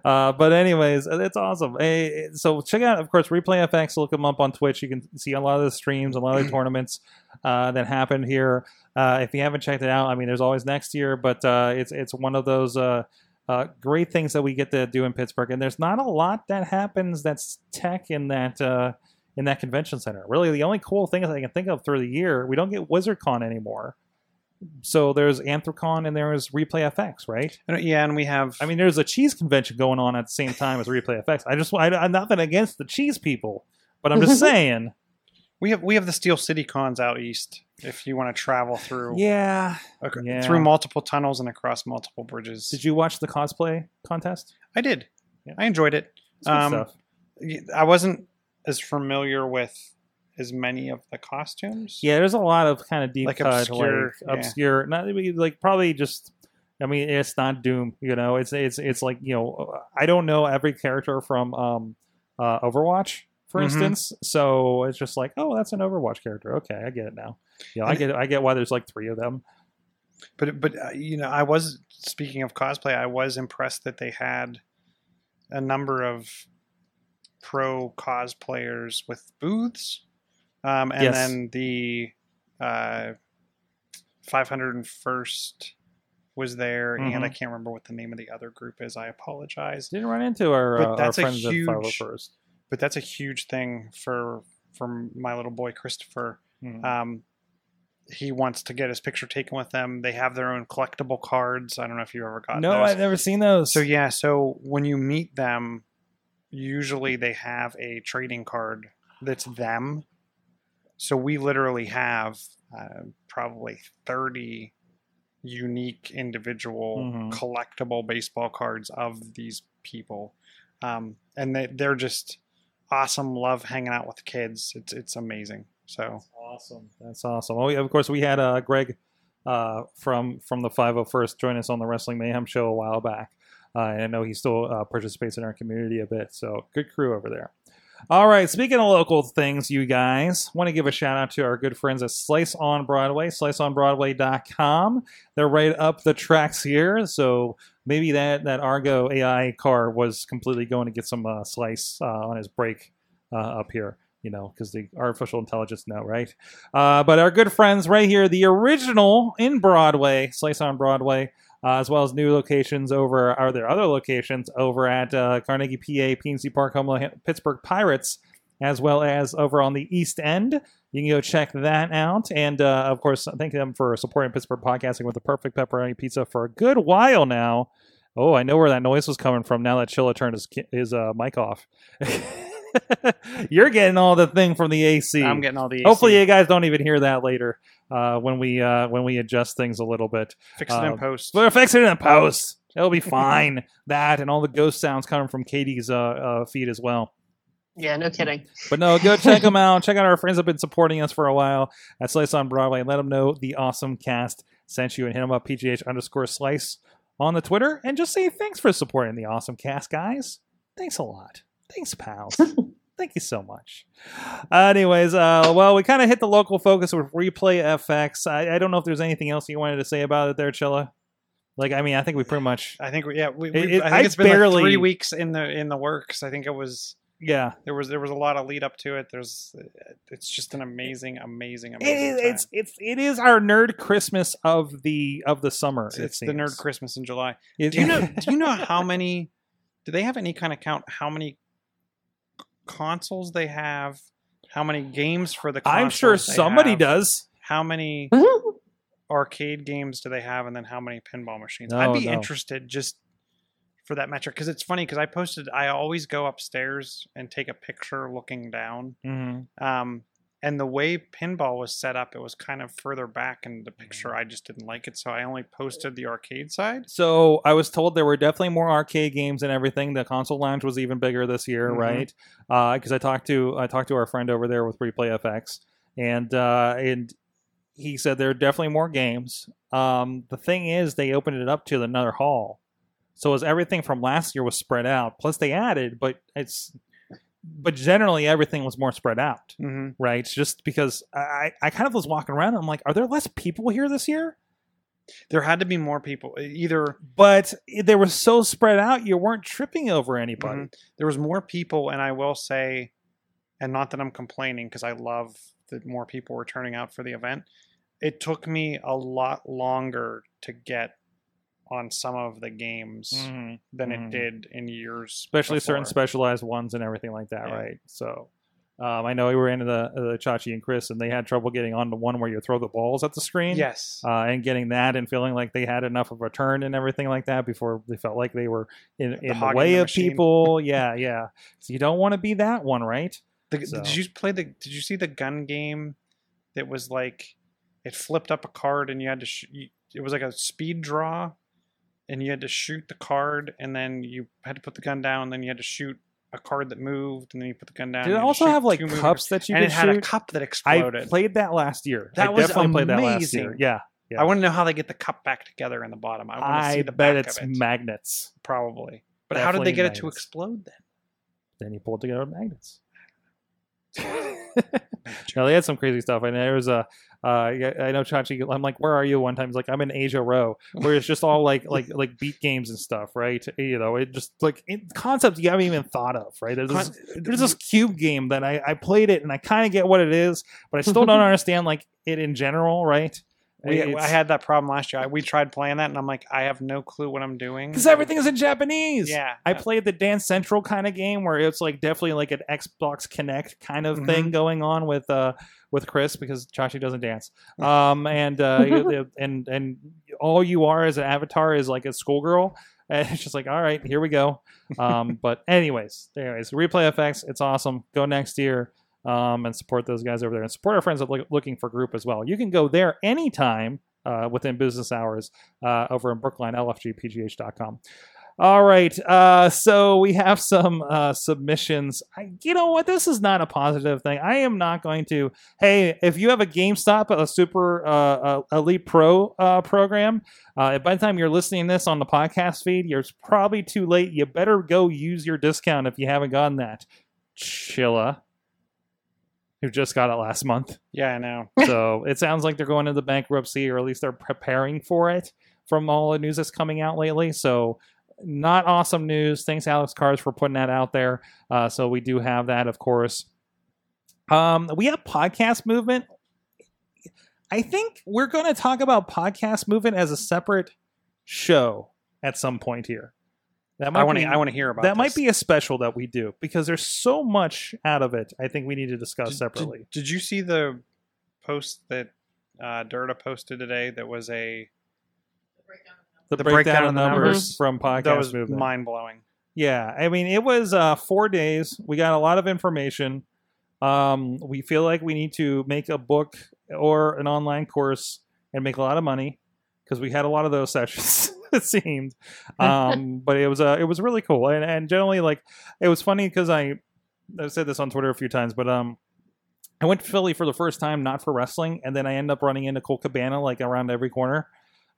Speaker 1: Uh, but anyways, it's awesome. Hey, so check out, of course, Replay FX. Look them up on Twitch. You can see a lot of the streams, a lot of the [CLEARS THROAT] tournaments uh, that happen here. Uh, if you haven't checked it out, I mean, there's always next year, but uh, it's it's one of those uh, uh, great things that we get to do in Pittsburgh. And there's not a lot that happens that's tech in that. Uh, in that convention center, really, the only cool thing that I can think of through the year, we don't get WizardCon anymore. So there's Anthrocon and there's Replay FX, right?
Speaker 2: And, yeah, and we have.
Speaker 1: I mean, there's a cheese convention going on at the same time as [LAUGHS] Replay FX. I just, I, I'm nothing against the cheese people, but I'm just [LAUGHS] saying.
Speaker 2: We have we have the Steel City cons out east. If you want to travel through
Speaker 1: Yeah.
Speaker 2: ac-
Speaker 1: yeah.
Speaker 2: through multiple tunnels and across multiple bridges,
Speaker 1: Did you watch the cosplay contest?
Speaker 2: I did.
Speaker 1: Yeah.
Speaker 2: I enjoyed it.
Speaker 1: It's good
Speaker 2: Um,
Speaker 1: stuff.
Speaker 2: Y- I wasn't as familiar with as many of the costumes.
Speaker 1: Yeah, there's a lot of kind of deep
Speaker 2: like
Speaker 1: cut,
Speaker 2: obscure,
Speaker 1: like
Speaker 2: yeah.
Speaker 1: obscure, not like probably just. I mean, it's not Doom. You know, it's it's it's like you know, I don't know every character from um, uh, Overwatch, for
Speaker 2: Mhm.
Speaker 1: instance. So it's just like, oh, that's an Overwatch character. Okay, I get it now. Yeah, I get I get why there's like three of them.
Speaker 2: but but uh, you know, I was speaking of cosplay. I was impressed that they had a number of pro cosplayers with booths, um, and
Speaker 1: Yes.
Speaker 2: then the uh, 501st was there, and I can't remember what the name of the other group is. I apologize,
Speaker 1: Didn't run into our,
Speaker 2: But
Speaker 1: uh, our
Speaker 2: that's a
Speaker 1: friends
Speaker 2: huge-
Speaker 1: at 501st.
Speaker 2: But that's a huge thing for for my little boy Christopher.
Speaker 1: Hmm.
Speaker 2: Um, he wants to get his picture taken with them. They have their own collectible cards. I don't know if you ever got
Speaker 1: no,
Speaker 2: those.
Speaker 1: I've never seen those.
Speaker 2: So yeah, so when you meet them, usually they have a trading card that's them. So we literally have uh, probably thirty unique individual
Speaker 1: Mhm.
Speaker 2: collectible baseball cards of these people um, and they, they're just awesome love hanging out with kids it's it's amazing so
Speaker 1: Awesome. That's awesome. Oh, of course, we had uh, Greg uh, from from the 501st join us on the Wrestling Mayhem show a while back. Uh, and I know he still uh, participates in our community a bit. So good crew over there. All right, speaking of local things, you guys, want to give a shout out to our good friends at Slice on Broadway, sliceonbroadway.com. They're right up the tracks here. So maybe that, that Argo AI car was completely going to get some uh, slice uh, on his break uh, up here you know, because the artificial intelligence know, right? Uh, but our good friends right here, the original in Broadway, Slice on Broadway, uh, as well as new locations over, are there other locations over at uh, Carnegie, PA, PNC Park, Pittsburgh Pirates, as well as over on the East End. You can go check that out. And uh, of course, thank them for supporting Pittsburgh podcasting with the perfect pepperoni pizza for a good while now. Oh, I know where that noise was coming from now that Chilla turned his, his uh, mic off. [LAUGHS] [LAUGHS] You're getting all the thing from the AC.
Speaker 2: i'm getting all the AC.
Speaker 1: Hopefully, you guys don't even hear that later uh, when we uh, when we adjust things a little bit.
Speaker 2: fix it
Speaker 1: uh,
Speaker 2: in post
Speaker 1: We'll fix it in post. It'll be fine. [LAUGHS] that and all the ghost sounds coming from Katie's uh, uh, feed as well.
Speaker 3: Yeah, no kidding.
Speaker 1: But no, go check [LAUGHS] them out. Check out our friends that have been supporting us for a while at Slice on Broadway. Let them know the awesome cast sent you and hit them up PGH underscore Slice on the Twitter and just say thanks for supporting the awesome cast, guys. Thanks a lot. Thanks, pals. [LAUGHS] Thank you so much. anyways, uh, well, we kind of hit the local focus with Replay FX. I, I don't know if there's anything else you wanted to say about it there, Chilla. Like, I mean, I think we pretty much,
Speaker 2: i think we, yeah we,
Speaker 1: It-
Speaker 2: we
Speaker 1: it-
Speaker 2: i think
Speaker 1: I
Speaker 2: it's been
Speaker 1: barely-
Speaker 2: like three weeks in the in the works i think it was
Speaker 1: yeah.
Speaker 2: there was there was a lot of lead up to it there's it's just an amazing amazing
Speaker 1: It,
Speaker 2: amazing time.
Speaker 1: it's it's it is our nerd Christmas of the of the summer.
Speaker 2: It's,
Speaker 1: it
Speaker 2: it's the nerd. Christmas in July.
Speaker 1: It-
Speaker 2: Do you know? [LAUGHS] do you know how many? Do they have any kind of count? How many consoles they have? How many games for the?
Speaker 1: I'm sure
Speaker 2: they
Speaker 1: somebody
Speaker 2: have?
Speaker 1: does.
Speaker 2: How many [LAUGHS] arcade games do they have, and then how many pinball machines?
Speaker 1: No,
Speaker 2: I'd be
Speaker 1: no.
Speaker 2: interested just for that metric because it's funny because I posted. I always go upstairs and take a picture looking down.
Speaker 1: Mm-hmm.
Speaker 2: Um, and the way pinball was set up, it was kind of further back in the
Speaker 1: Mm.
Speaker 2: picture. I just didn't like it, so I only posted the arcade side.
Speaker 1: So I was told there were definitely more arcade games and everything. The console lounge was even bigger this year,
Speaker 2: Mhm.
Speaker 1: right? Because I talked to I talked to our friend over there with Replay FX, and uh, and he said there are definitely more games. Um, the thing is, they opened it up to another hall, so as everything from last year was spread out. Plus they added, but it's but generally everything was more spread out.
Speaker 2: Mm-hmm.
Speaker 1: right? Just because I, I kind of was walking around, I'm like, are there less people here this year?
Speaker 2: There had to be more people. Either
Speaker 1: But they were so spread out, you weren't tripping over anybody.
Speaker 2: Mhm. there was more people, and I will say, and not that I'm complaining because I love that more people were turning out for the event. It took me a lot longer to get on some of the games
Speaker 1: Mhm.
Speaker 2: than
Speaker 1: Mhm.
Speaker 2: it did in years,
Speaker 1: Especially certain specialized ones and everything like that,
Speaker 2: Yeah.
Speaker 1: right? So. Um, I know we were into the, the Chachi and Chris, and they had trouble getting on the one where you throw the balls at the screen.
Speaker 2: Yes,
Speaker 1: uh, and getting that and feeling like they had enough of a turn and everything like that before they felt like they were in, in the
Speaker 2: hogging
Speaker 1: way
Speaker 2: the
Speaker 1: of
Speaker 2: machine.
Speaker 1: people. yeah, [LAUGHS] yeah. So you don't want to be that one, right?
Speaker 2: The,
Speaker 1: So-
Speaker 2: Did you play the? Did you see the gun game? That was like, it flipped up a card and you had to. Sh- you, it was like a speed draw, and you had to shoot the card, and then you had to put the gun down. Then you had to shoot a card that moved, and then you put the gun down.
Speaker 1: Did it also have like cups that you
Speaker 2: and
Speaker 1: could
Speaker 2: it had a cup that exploded?
Speaker 1: I played that last year.
Speaker 2: That
Speaker 1: I
Speaker 2: was
Speaker 1: definitely played that last year.
Speaker 2: amazing.
Speaker 1: Yeah, yeah.
Speaker 2: I want to know how they get the cup back together in the bottom. I want to see the
Speaker 1: bet
Speaker 2: back
Speaker 1: it's
Speaker 2: of it.
Speaker 1: magnets.
Speaker 2: probably. But how did they get it to explode then?
Speaker 1: Then you pulled together with magnets. [LAUGHS] [LAUGHS] no, they had some crazy stuff. And there was a, uh, I know Chachi. I'm like, where are you? One time, he's like, I'm in Asia Row, where it's just all like, like, like beat games and stuff, right? You know, it just like it, concepts you haven't even thought of, right? There's this, there's this cube game that I, I played it and I kind of get what it is, but I still don't [LAUGHS] understand like it in general, right?
Speaker 2: We, I had that problem last year. I, we tried playing that, and I'm like, I have no clue what I'm doing
Speaker 1: because everything is in Japanese.
Speaker 2: Yeah,
Speaker 1: I played the Dance Central kind of game where it's like definitely like an Xbox Kinect kind of thing going on with uh with Chris because Chachi doesn't dance. [LAUGHS] Um and uh [LAUGHS] and and all you are as an avatar is like a schoolgirl. [LAUGHS] And it's just like, all right, here we go. Um, but anyways, anyways, replay FX. it's awesome. Go next year um, and support those guys over there and support our friends at Look- looking for group as well. You can go there anytime uh, within business hours uh, over in Brookline, lfgpgh.com. All right, uh, so we have some uh, submissions. I, you know what? This is not a positive thing. I am not going to. Hey, if you have a GameStop, a Super uh, Elite Pro uh, program, uh, by the time you're listening to this on the podcast feed, you're probably too late. You better go use your discount if you haven't gotten that. Chilla, who just got it last month.
Speaker 2: Yeah, I know. [LAUGHS]
Speaker 1: So it sounds like they're going into bankruptcy, or at least they're preparing for it from all the news that's coming out lately. So not awesome news. Thanks, Alex Cars, for putting that out there. Uh, so we do have that, of course. Um, we have podcast movement. I think we're going to talk about podcast movement as a separate show at some point here. That
Speaker 2: I want to. I want to hear about
Speaker 1: that might be a special that we do because there's so much out of it. I think we need to discuss
Speaker 2: Did-
Speaker 1: separately.
Speaker 2: Did, did you see the post that uh, Durda posted today? That was a
Speaker 1: the,
Speaker 2: the
Speaker 1: breakdown,
Speaker 2: breakdown
Speaker 1: of
Speaker 2: of
Speaker 1: the
Speaker 2: the
Speaker 1: numbers,
Speaker 3: numbers.
Speaker 1: from podcast
Speaker 2: that was
Speaker 1: movement.
Speaker 2: mind blowing.
Speaker 1: Yeah, I mean, it was uh, four days. We got a lot of information. Um, we feel like we need to make a book or an online course and make a lot of money because we had a lot of those [LAUGHS] sessions. [LAUGHS] it seemed, um, but it was uh, it was really cool and and generally like it was funny because I I've said this on Twitter a few times, but um. I went to Philly for the first time, not for wrestling, and then I end up running into Colt Cabana like around every corner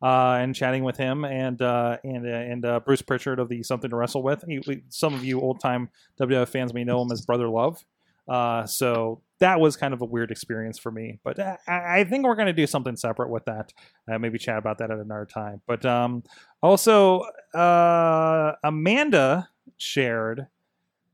Speaker 1: uh, and chatting with him and uh, and uh, and uh, Bruce Prichard of the Something to Wrestle with. He, some of you old time WWF fans may know him as Brother Love. Uh, so that was kind of a weird experience for me, but I, I think we're going to do something separate with that. Uh, maybe chat about that at another time. But um, also, uh, Amanda shared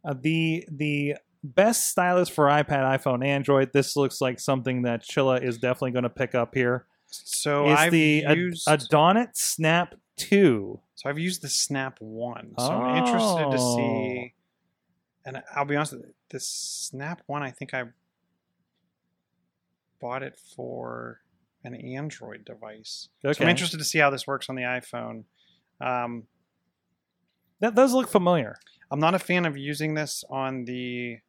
Speaker 1: uh, the the best stylus for iPad, iPhone, Android. This looks like something that Chilla is definitely going to pick up here.
Speaker 2: So
Speaker 1: It's
Speaker 2: I've
Speaker 1: the
Speaker 2: used.
Speaker 1: Adonit Snap 2.
Speaker 2: so I've used the Snap One. So I'm interested to
Speaker 1: Oh.
Speaker 2: see. And I'll be honest, the Snap One, I think I bought it for an Android device.
Speaker 1: Okay.
Speaker 2: So I'm interested to see how this works on the iPhone. Um,
Speaker 1: That does look familiar.
Speaker 2: I'm not a fan of using this on the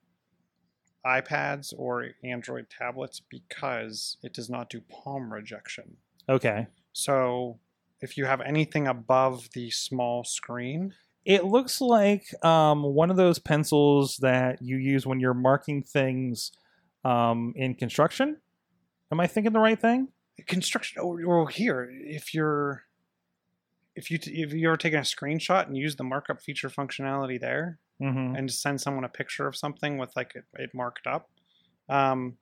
Speaker 2: iPads or Android tablets because it does not do palm rejection.
Speaker 1: Okay.
Speaker 2: So if you have anything above the small screen,
Speaker 1: It looks like um, one of those pencils that you use when you're marking things um, in construction. Am I thinking the right thing?
Speaker 2: construction or, or here, if you're if you t- if you ever taken a screenshot and use the markup feature functionality there
Speaker 1: Mm-hmm.
Speaker 2: and send someone a picture of something with like it, it marked up, um,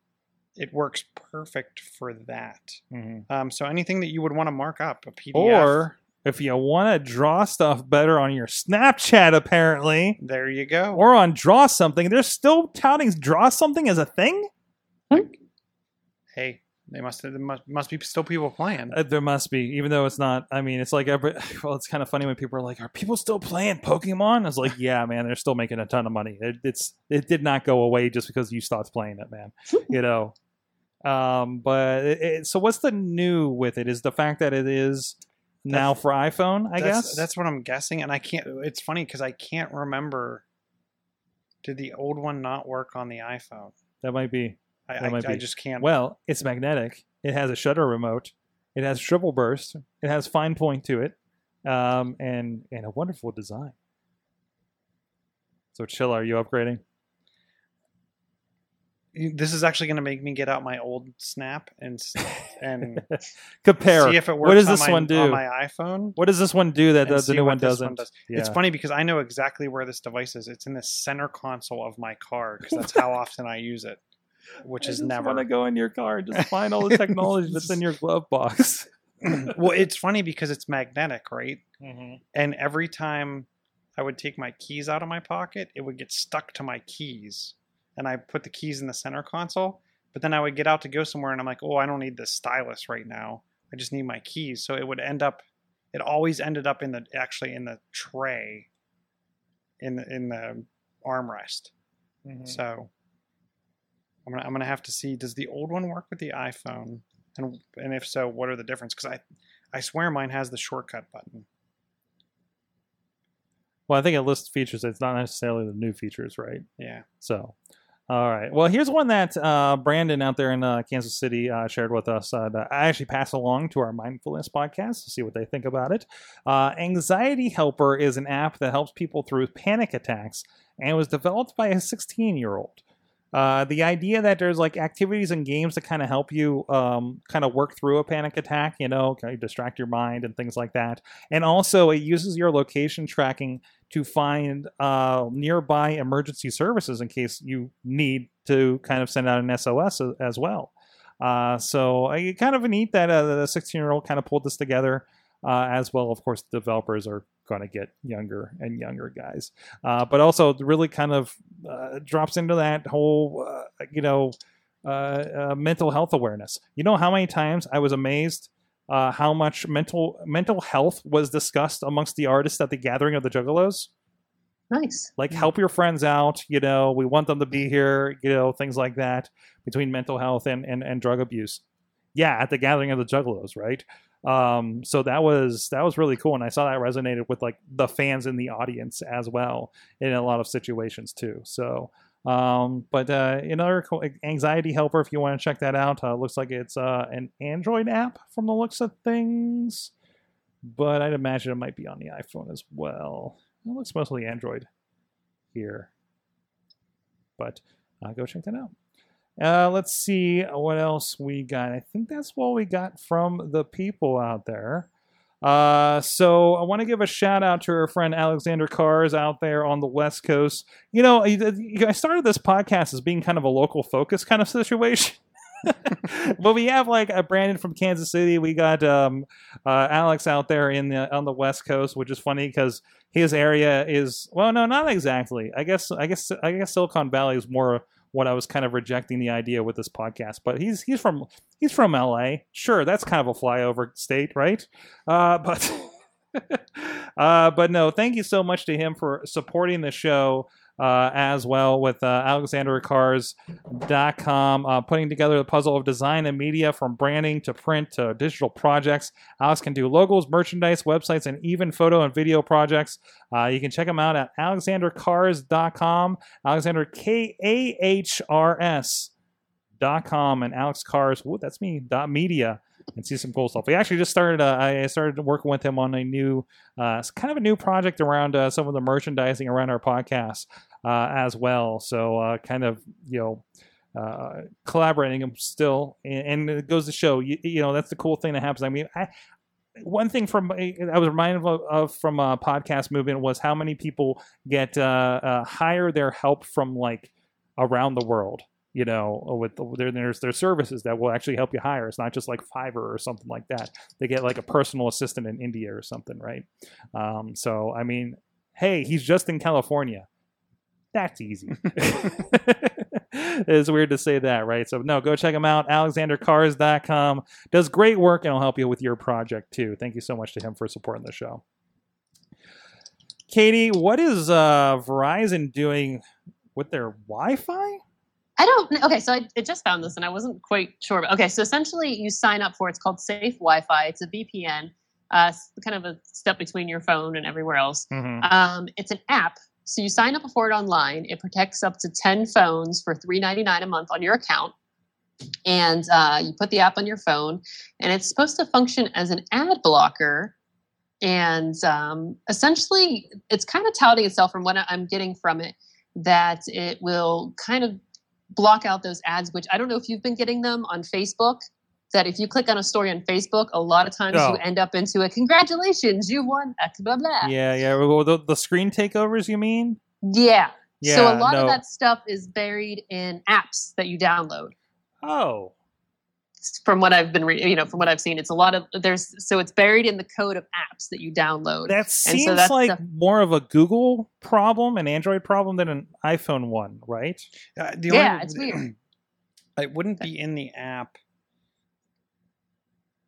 Speaker 2: it works perfect for that.
Speaker 1: mm-hmm.
Speaker 2: Um, so anything that you would want to mark up, a PDF,
Speaker 1: Or if you want to draw stuff better on your Snapchat, apparently,
Speaker 2: there you go.
Speaker 1: or on Draw Something, they're still touting Draw Something as a thing?
Speaker 2: hey, they must there must, must be still people playing.
Speaker 1: Uh, there must be, even though it's not. I mean, it's like every. [LAUGHS] Well, it's kind of funny when people are like, "Are people still playing Pokemon?" I was like, "Yeah, man, they're still making a ton of money. It, it's it did not go away just because you stopped playing it, man. [LAUGHS] you know." Um, but it, it, so what's the new with it? Is the fact that it is now for iPhone? I
Speaker 2: that's,
Speaker 1: guess
Speaker 2: that's what I'm guessing, and I can't. It's funny because I can't remember. Did the old one not work on the iPhone?
Speaker 1: that might be.
Speaker 2: I,
Speaker 1: That
Speaker 2: I,
Speaker 1: might
Speaker 2: I
Speaker 1: be.
Speaker 2: just can't.
Speaker 1: Well, it's magnetic. It has a shutter remote. It has triple burst. It has fine point to it, um, and and a wonderful design. So, chill. Are you upgrading?
Speaker 2: This is actually going to make me get out my old Snap and and [LAUGHS]
Speaker 1: Compare.
Speaker 2: see if it works.
Speaker 1: what does
Speaker 2: on
Speaker 1: this
Speaker 2: my,
Speaker 1: one do?
Speaker 2: on my iPhone?
Speaker 1: what does this one do that the, the new one doesn't?
Speaker 2: does.
Speaker 1: Yeah.
Speaker 2: It's funny because I know exactly where this device is. It's in the center console of my car because that's how [LAUGHS] often I use it, which
Speaker 1: I
Speaker 2: is
Speaker 1: just
Speaker 2: never.
Speaker 1: want to go in your car and just find all [LAUGHS] the technology that's in your glove box.
Speaker 2: well, it's funny because it's magnetic, right?
Speaker 1: Mm-hmm.
Speaker 2: And every time I would take my keys out of my pocket, it would get stuck to my keys. And I put the keys in the center console, but then I would get out to go somewhere and I'm like, oh, I don't need this stylus right now. I just need my keys. So it would end up, it always ended up in the, actually in the tray in the, in the armrest.
Speaker 1: Mm-hmm.
Speaker 2: So I'm gonna, I'm gonna have to see, does the old one work with the iPhone? And, and if so, what are the difference? Because I, I swear mine has the shortcut button.
Speaker 1: Well, I think it lists features. It's not necessarily the new features, right?
Speaker 2: Yeah.
Speaker 1: So, All right. Well, here's one that uh, Brandon out there in uh, Kansas City uh, shared with us. Uh, that I actually pass along to our mindfulness podcast to see what they think about it. Uh, Anxiety Helper is an app that helps people through panic attacks and was developed by a 16 year old. Uh, the idea that there's like activities and games that kind of help you um, kind of work through a panic attack, you know, kind of distract your mind and things like that. And also, it uses your location tracking to find uh, nearby emergency services in case you need to kind of send out an SOS a- as well. Uh, so I kind of neat that uh, the 16 year old kind of pulled this together. Uh, as well, of course, developers are going to get younger and younger guys, uh, but also really kind of uh, drops into that whole, uh, you know, uh, uh, mental health awareness. You know how many times I was amazed uh, how much mental mental health was discussed amongst the artists at the gathering of the Juggalos.
Speaker 3: Nice.
Speaker 1: Like help your friends out. You know, we want them to be here. You know, things like that between mental health and and, and drug abuse. Yeah, at the gathering of the Juggalos, right? Um, so that was that was really cool, and I saw that resonated with like the fans in the audience as well in a lot of situations too. So. Um, but uh, another anxiety helper, if you want to check that out, uh, looks like it's uh, an Android app from the looks of things, but I'd imagine it might be on the iPhone as well. It looks mostly Android here, but uh, go check that out. Uh, let's see what else we got. I think that's what we got from the people out there. Uh, so I want to give a shout out to our friend Alexander Kahrs out there on the West Coast. You know, I started this podcast as being kind of a local focus kind of situation. [LAUGHS] but we have like a Brandon from Kansas City. We got um, uh, Alex out there in the on the West Coast, which is funny because his area is well, no, not exactly. I guess I guess I guess Silicon Valley is more what I was kind of rejecting the idea with this podcast. But he's he's from he's from LA. Sure, that's kind of a flyover state, right? Uh, but [LAUGHS] uh, but no, thank you so much to him for supporting the show. Uh, as well with uh, alexanderkahrs.com, uh, putting together the puzzle of design and media from branding to print to digital projects. Alex can do logos, merchandise, websites, and even photo and video projects. Uh, you can check him out at alexanderkahrs.com, Alexander K A H R S dot com and Alex Kahrs, whoa, that's me, dot media and see some cool stuff. We actually just started. Uh, I started working with him on a new, uh, kind of a new project around uh, some of the merchandising around our podcast uh, as well. So uh, kind of you know. Uh, collaborating still, and, and it goes to show you, you know that's the cool thing that happens. I mean, I, one thing from I was reminded of, of from a podcast movement was how many people get hire their help from like around the world you know, with there, there's there's services that will actually help you hire. It's not just like Fiverr or something like that. They get like a personal assistant in India or something, right? Um, so I mean, hey, he's just in California. That's easy. [LAUGHS] [LAUGHS] it's weird to say that, right? So no, go check him out. AlexanderKahrs.com does great work and will help you with your project too. Thank you so much to him for supporting the show. Katie, what is uh, Verizon doing with their Wi-Fi?
Speaker 3: I don't know. Okay, so I, I just found this and I wasn't quite sure. Okay, so essentially you sign up for it's called Safe Wi-Fi. It's a VPN, uh, kind of a step between your phone and everywhere else.
Speaker 1: Mm-hmm.
Speaker 3: Um, it's an app. So you sign up for it online. It protects up to 10 phones for $3.99 a month on your account. And uh, you put the app on your phone, and it's supposed to function as an ad blocker. And um, essentially, it's kind of touting itself from what I'm getting from it that it will kind of block out those ads, which I don't know if you've been getting them on Facebook. That if you click on a story on Facebook, a lot of times
Speaker 1: Oh.
Speaker 3: you end up into a congratulations, you won X blah blah.
Speaker 1: Yeah, yeah. Well, the, the screen takeovers, you mean?
Speaker 3: Yeah.
Speaker 1: Yeah.
Speaker 3: so a lot
Speaker 1: no.
Speaker 3: of that stuff is buried in apps that you download.
Speaker 1: Oh,
Speaker 3: From what I've been, re- you know, from what I've seen, it's a lot of there's so it's buried in the code of apps that you download.
Speaker 1: that
Speaker 3: so
Speaker 1: seems
Speaker 3: that's
Speaker 1: like
Speaker 3: the-
Speaker 1: more of a Google problem, an Android problem, than an iPhone one, right?
Speaker 2: Uh, the
Speaker 3: Yeah,
Speaker 2: only-
Speaker 3: it's [CLEARS THROAT] weird.
Speaker 2: It wouldn't be in the app.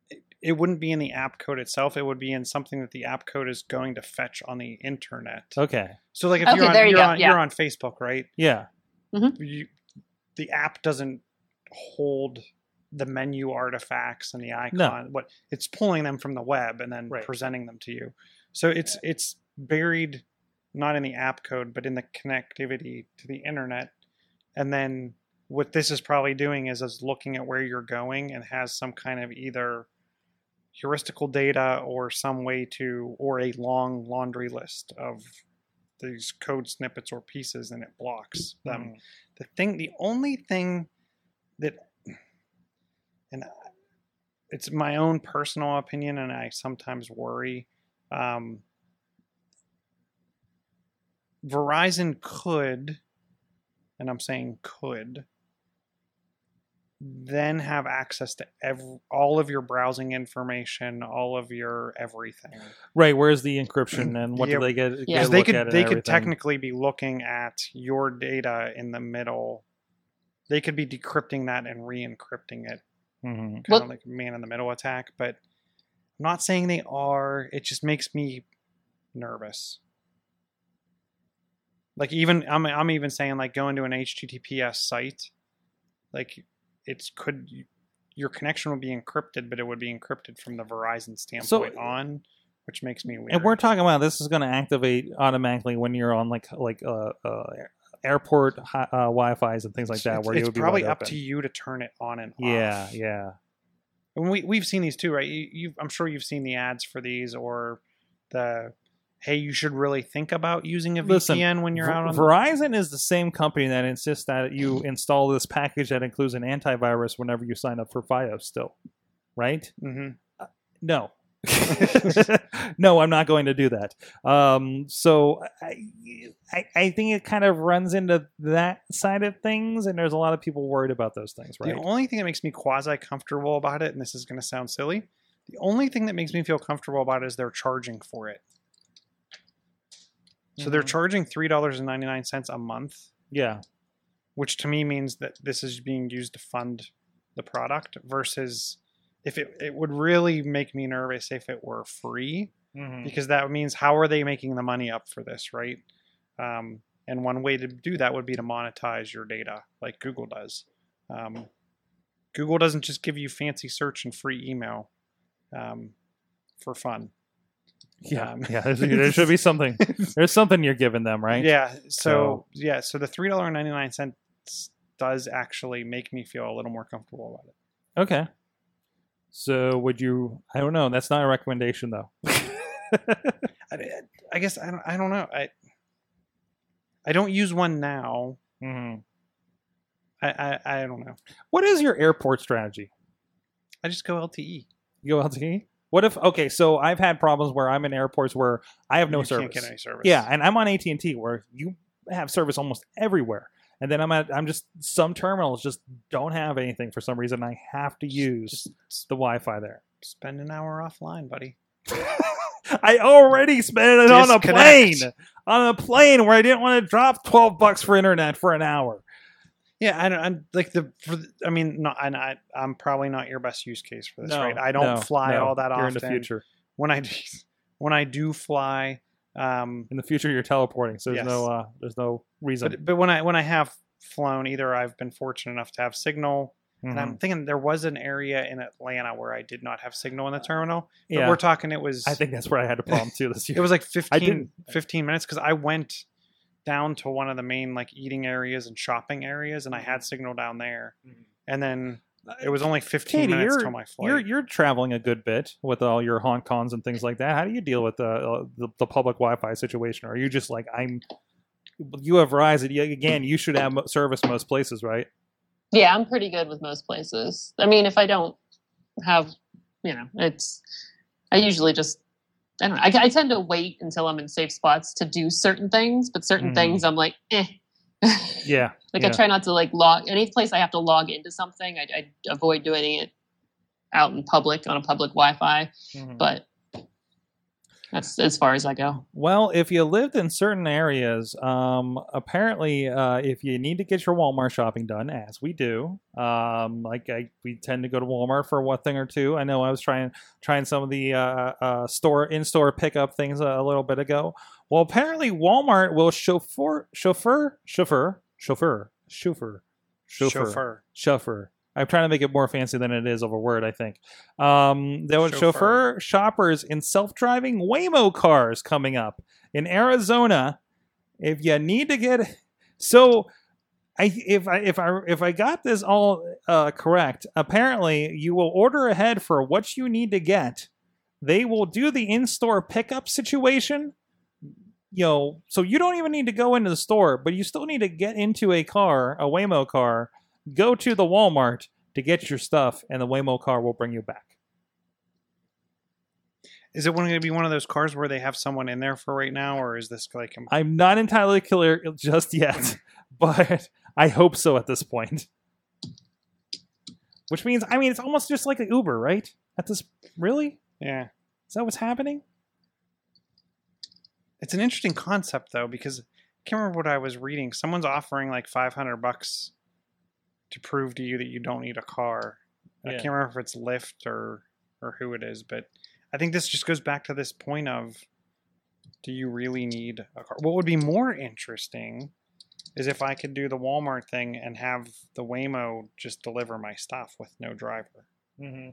Speaker 2: It, it wouldn't be in the app code itself. It would be in something that the app code is going to fetch on the internet.
Speaker 1: Okay.
Speaker 2: So, like if
Speaker 3: Okay,
Speaker 2: you're on,
Speaker 3: you
Speaker 2: you're, on
Speaker 3: yeah.
Speaker 2: you're on Facebook, right?
Speaker 1: Yeah.
Speaker 2: You, the app doesn't hold the menu artifacts and the icon. What it's pulling them from the web and then
Speaker 1: Right.
Speaker 2: presenting them to you. So it's it's buried not in the app code, but in the connectivity to the internet. and then what this is probably doing is is looking at where you're going and has some kind of either heuristical data or some way to or a long laundry list of these code snippets or pieces and it blocks them
Speaker 1: Mhm.
Speaker 2: the thing the only thing that and it's my own personal opinion and i sometimes worry um, verizon could and i'm saying could then have access to ev- all of your browsing information all of your everything
Speaker 1: Right. Where's the encryption and what
Speaker 2: Yeah,
Speaker 1: do they get?
Speaker 3: Yeah.
Speaker 1: get
Speaker 2: they
Speaker 1: look
Speaker 2: could
Speaker 1: at
Speaker 2: they could
Speaker 1: everything?
Speaker 2: technically be looking at your data in the middle they could be decrypting that and re-encrypting it
Speaker 1: Mhm.
Speaker 2: kind
Speaker 3: Well-
Speaker 2: of like a man in the middle attack but i'm not saying they are. It just makes me nervous. Like even i'm, I'm even saying like going to an https site like it's could your connection will be encrypted but it would be encrypted from the verizon standpoint on which makes me weird
Speaker 1: And we're talking about this is going to activate automatically when you're on like like uh, uh airport uh, Wi-Fi's and things like that.
Speaker 2: it's,
Speaker 1: where
Speaker 2: it's
Speaker 1: you would be
Speaker 2: probably up
Speaker 1: open.
Speaker 2: to you to turn it on and off
Speaker 1: Yeah, yeah.
Speaker 2: and we we've seen these too, right? You, I'm sure you've seen the ads for these or the hey, you should really think about using a
Speaker 1: Listen,
Speaker 2: VPN when you're out on
Speaker 1: Verizon is the same company that insists that you install this package that includes an antivirus whenever you sign up for FiOS. Still, right?
Speaker 2: Mm-hmm.
Speaker 1: No. [LAUGHS] no, I'm not going to do that. Um, so I, I, I think it kind of runs into that side of things, and there's a lot of people worried about those things, right?
Speaker 2: The only thing that makes me quasi comfortable about it, and this is going to sound silly, the only thing that makes me feel comfortable about it is they're charging for it. So they're
Speaker 1: Mhm.
Speaker 2: charging three dollars and ninety nine cents a month,
Speaker 1: yeah,
Speaker 2: which to me means that this is being used to fund the product. Versus, if it it would really make me nervous if it were free.
Speaker 1: Mhm.
Speaker 2: because that means how are they making the money up for this, right? Um, and one way to do that would be to monetize your data, like Google does. Um, Google doesn't just give you fancy search and free email um, for fun.
Speaker 1: yeah,
Speaker 2: Um,
Speaker 1: yeah. There should be [LAUGHS] something. There's something you're giving them, right?
Speaker 2: Yeah. So,
Speaker 1: So-
Speaker 2: yeah. So the three dollar ninety nine cents does actually make me feel a little more comfortable about it.
Speaker 1: Okay. So would you? I don't know. That's not a recommendation, though. [LAUGHS]
Speaker 2: I, I guess I don't. I don't know. I I don't use one now.
Speaker 1: hmm
Speaker 2: I, I I don't know.
Speaker 1: What is your airport strategy?
Speaker 2: I just go LTE.
Speaker 1: You go LTE. What if? Okay, so I've had problems where I'm in airports where I have no
Speaker 2: you
Speaker 1: service.
Speaker 2: Can't get any service.
Speaker 1: Yeah, and I'm on AT and T where you have service almost everywhere, and then I'm at I'm just some terminals just don't have anything for some reason. I have to use
Speaker 2: Just
Speaker 1: the Wi-Fi there.
Speaker 2: spend an hour offline, buddy. [LAUGHS]
Speaker 1: I already spent it on a
Speaker 2: Disconnect.
Speaker 1: plane, on a plane where I didn't want to drop twelve bucks for internet for an hour.
Speaker 2: Yeah, I don't. I'm like the. For the I mean, not. And I, I'm probably not your best use case for this,
Speaker 1: No,
Speaker 2: right? I don't
Speaker 1: no,
Speaker 2: fly
Speaker 1: no.
Speaker 2: all that
Speaker 1: You're
Speaker 2: often.
Speaker 1: in the future.
Speaker 2: When I do, [LAUGHS] when I do fly, um,
Speaker 1: In the future, you're teleporting, so there's
Speaker 2: Yes.
Speaker 1: no uh, there's no reason.
Speaker 2: but but when I when I have flown, either I've been fortunate enough to have signal, and
Speaker 1: Mhm.
Speaker 2: I'm thinking there was an area in Atlanta where I did not have signal in the terminal. But
Speaker 1: yeah,
Speaker 2: we're talking, it was.
Speaker 1: I think that's where I had a problem too this [LAUGHS] year.
Speaker 2: it was like 15, 15 minutes because I went down to one of the main like eating areas and shopping areas, and I had signal down there.
Speaker 1: Mhm.
Speaker 2: And then it was only 15
Speaker 1: Katie,
Speaker 2: minutes
Speaker 1: you're,
Speaker 2: till my flight.
Speaker 1: you're you're traveling a good bit with all your Hong Kongs and things like that. How do you deal with the uh, the, the public Wi-Fi situation? Or are you just like I'm? You have Verizon. Again, you should have service most places, right?
Speaker 3: Yeah, I'm pretty good with most places. I mean, if I don't have, you know, it's, I usually just, I don't know. I, I tend to wait until I'm in safe spots to do certain things, but certain
Speaker 1: Mhm.
Speaker 3: things I'm like, eh. [LAUGHS]
Speaker 1: Yeah.
Speaker 3: like
Speaker 1: yeah.
Speaker 3: I try not to like log any place I have to log into something. I, I avoid doing it out in public on a public Wi-Fi,
Speaker 1: Mhm.
Speaker 3: but that's as far as I go.
Speaker 1: Well, if you lived in certain areas, um, apparently, uh, if you need to get your Walmart shopping done, as we do, um, like I, we tend to go to Walmart for one thing or two. I know I was trying trying some of the uh, uh, store in store pickup things a, a little bit ago. Well, apparently, Walmart will chauffeur chauffeur chauffeur chauffeur chauffeur chauffeur
Speaker 2: chauffeur.
Speaker 1: chauffeur. I'm trying to make it more fancy than it is of a word, I think. Um, there was chauffeur
Speaker 2: Chauffeur.
Speaker 1: shoppers in self-driving Waymo cars coming up in Arizona. If you need to get so I if I if I if I got this all uh, correct, apparently you will order ahead for what you need to get. They will do the in-store pickup situation. You know, so you don't even need to go into the store, but you still need to get into a car, a Waymo car, go to the Walmart to get your stuff, and the Waymo car will bring you back.
Speaker 2: Is it going to be one of those cars where they have someone in there for right now, or is this like
Speaker 1: I'm not entirely clear just yet, [LAUGHS] but I hope so at this point. Which means, I mean, it's almost just like an Uber, right? At this, really,
Speaker 2: yeah?
Speaker 1: is that what's happening?
Speaker 2: It's an interesting concept though because I can't remember what I was reading. Someone's offering like 500 bucks to prove to you that you don't need a car. I can't remember if it's Lyft or or who it is, but I think this just goes back to this point of do you really need a car? What would be more interesting is if I could do the Walmart thing and have the Waymo just deliver my stuff with no driver.
Speaker 1: Mm-hmm.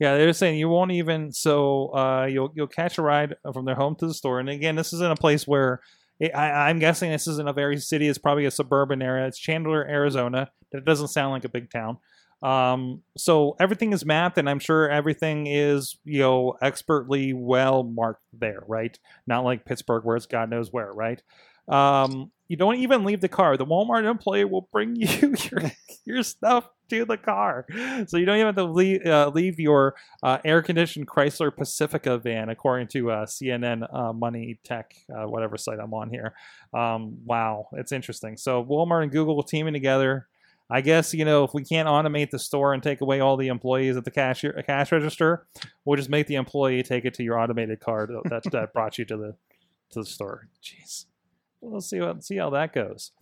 Speaker 1: Yeah, they're saying you won't even. So uh, you'll you'll catch a ride from their home to the store, and again, this is in a place where it, I, I'm guessing this isn't a very city. It's probably a suburban area. It's Chandler, Arizona. That doesn't sound like a big town. Um, so everything is mapped, and I'm sure everything is you know expertly well marked there, right? Not like Pittsburgh, where it's God knows where, right? Um, you don't even leave the car. The Walmart employee will bring [LAUGHS] you your your stuff to the car, so you don't even have to leave, uh, leave your uh, air-conditioned Chrysler Pacifica van, according to uh, CNN uh, Money Tech, uh, whatever site I'm on here. Um, wow, it's interesting. So Walmart and Google teaming together. I guess you know if we can't automate the store and take away all the employees at the cash cash register, we'll just make the employee take it to your automated card that that brought you to the to the store. Jeez, we'll see what see how that goes.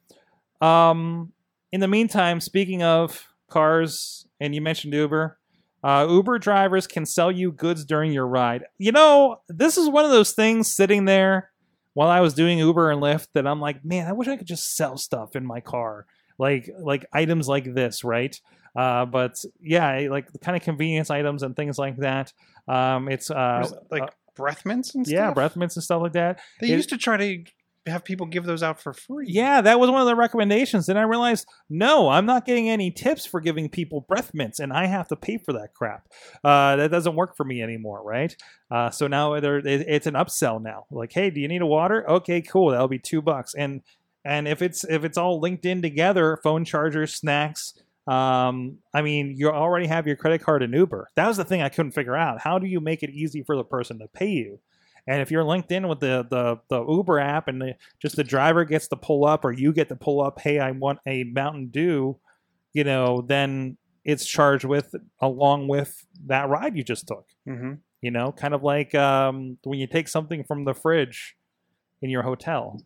Speaker 1: Um, in the meantime, speaking of cars, and you mentioned Uber, uh, Uber drivers can sell you goods during your ride. You know, this is one of those things sitting there while I was doing Uber and Lyft that I'm like, man, I wish I could just sell stuff in my car, like like items like this, right? Uh, but yeah, like the kind of convenience items and things like that. Um, it's uh,
Speaker 2: like
Speaker 1: uh,
Speaker 2: breath mints and stuff.
Speaker 1: yeah, breath mints and stuff like that.
Speaker 2: They
Speaker 1: It-
Speaker 2: used to try to have people give those out for free.
Speaker 1: Yeah, that was one of the recommendations. Then I realized, no, I'm not getting any tips for giving people breath mints, and I have to pay for that crap. Uh, that doesn't work for me anymore, right? Uh, so now it, it's an upsell now. Like, hey, do you need a water? Okay, cool. That'll be two bucks. And and if it's if it's all linked in together, phone chargers, snacks. Um, I mean, you already have your credit card and Uber. That was the thing I couldn't figure out. How do you make it easy for the person to pay you? And if you're linked in with the the, the Uber app and the, just the driver gets to pull up or you get to pull up, hey, I want a Mountain Dew, you know, then it's charged with along with that ride you just took.
Speaker 2: hmm
Speaker 1: You know, kind of like um, when you take something from the fridge in your hotel.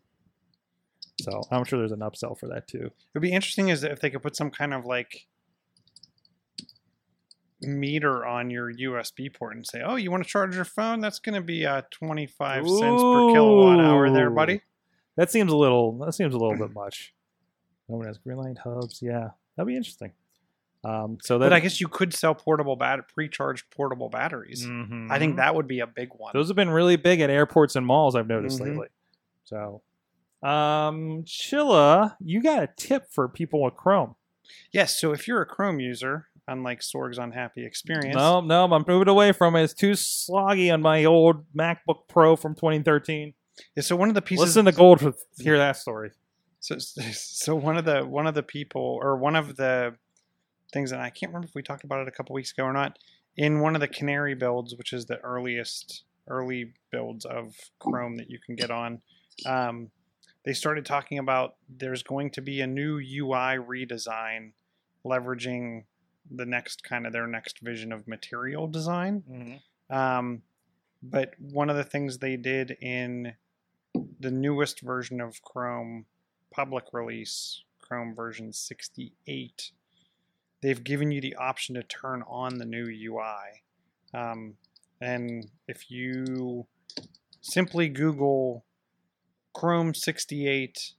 Speaker 1: So I'm sure there's an upsell for that too.
Speaker 2: It'd be interesting is if they could put some kind of like meter on your USB port and say, "Oh, you want to charge your phone? That's going to be uh, 25 cents per kilowatt hour there, buddy."
Speaker 1: That seems a little. That seems a little bit [CLEARS THROAT] much. No one has Greenlight hubs. Yeah, that'd be interesting. Um, so that
Speaker 2: But I guess you could sell portable bat pre-charged portable batteries.
Speaker 1: Mhm.
Speaker 2: I think that would be a big one.
Speaker 1: Those have been really big at airports and malls. I've noticed
Speaker 2: Mhm.
Speaker 1: lately. So, um, Chilla, you got a tip for people with Chrome?
Speaker 2: yes, so if you're a Chrome user, unlike Sorg's unhappy experience,
Speaker 1: No, no, I'm moving away from it. It's too sloggy on my old MacBook Pro from 2013.
Speaker 2: yeah, so one of the pieces
Speaker 1: Listen to Gold to hear that story.
Speaker 2: So, [LAUGHS] so one of the one of the people, or one of the things, and I can't remember if we talked about it a couple weeks ago or not. In one of the Canary builds, which is the earliest early builds of Chrome that you can get on, um, they started talking about there's going to be a new UI redesign, leveraging the next kind of their next vision of material design. Um, but one of the things they did in the newest version of Chrome public release, Chrome version 68, they've given you the option to turn on the new UI. Um, and if you simply Google Chrome 68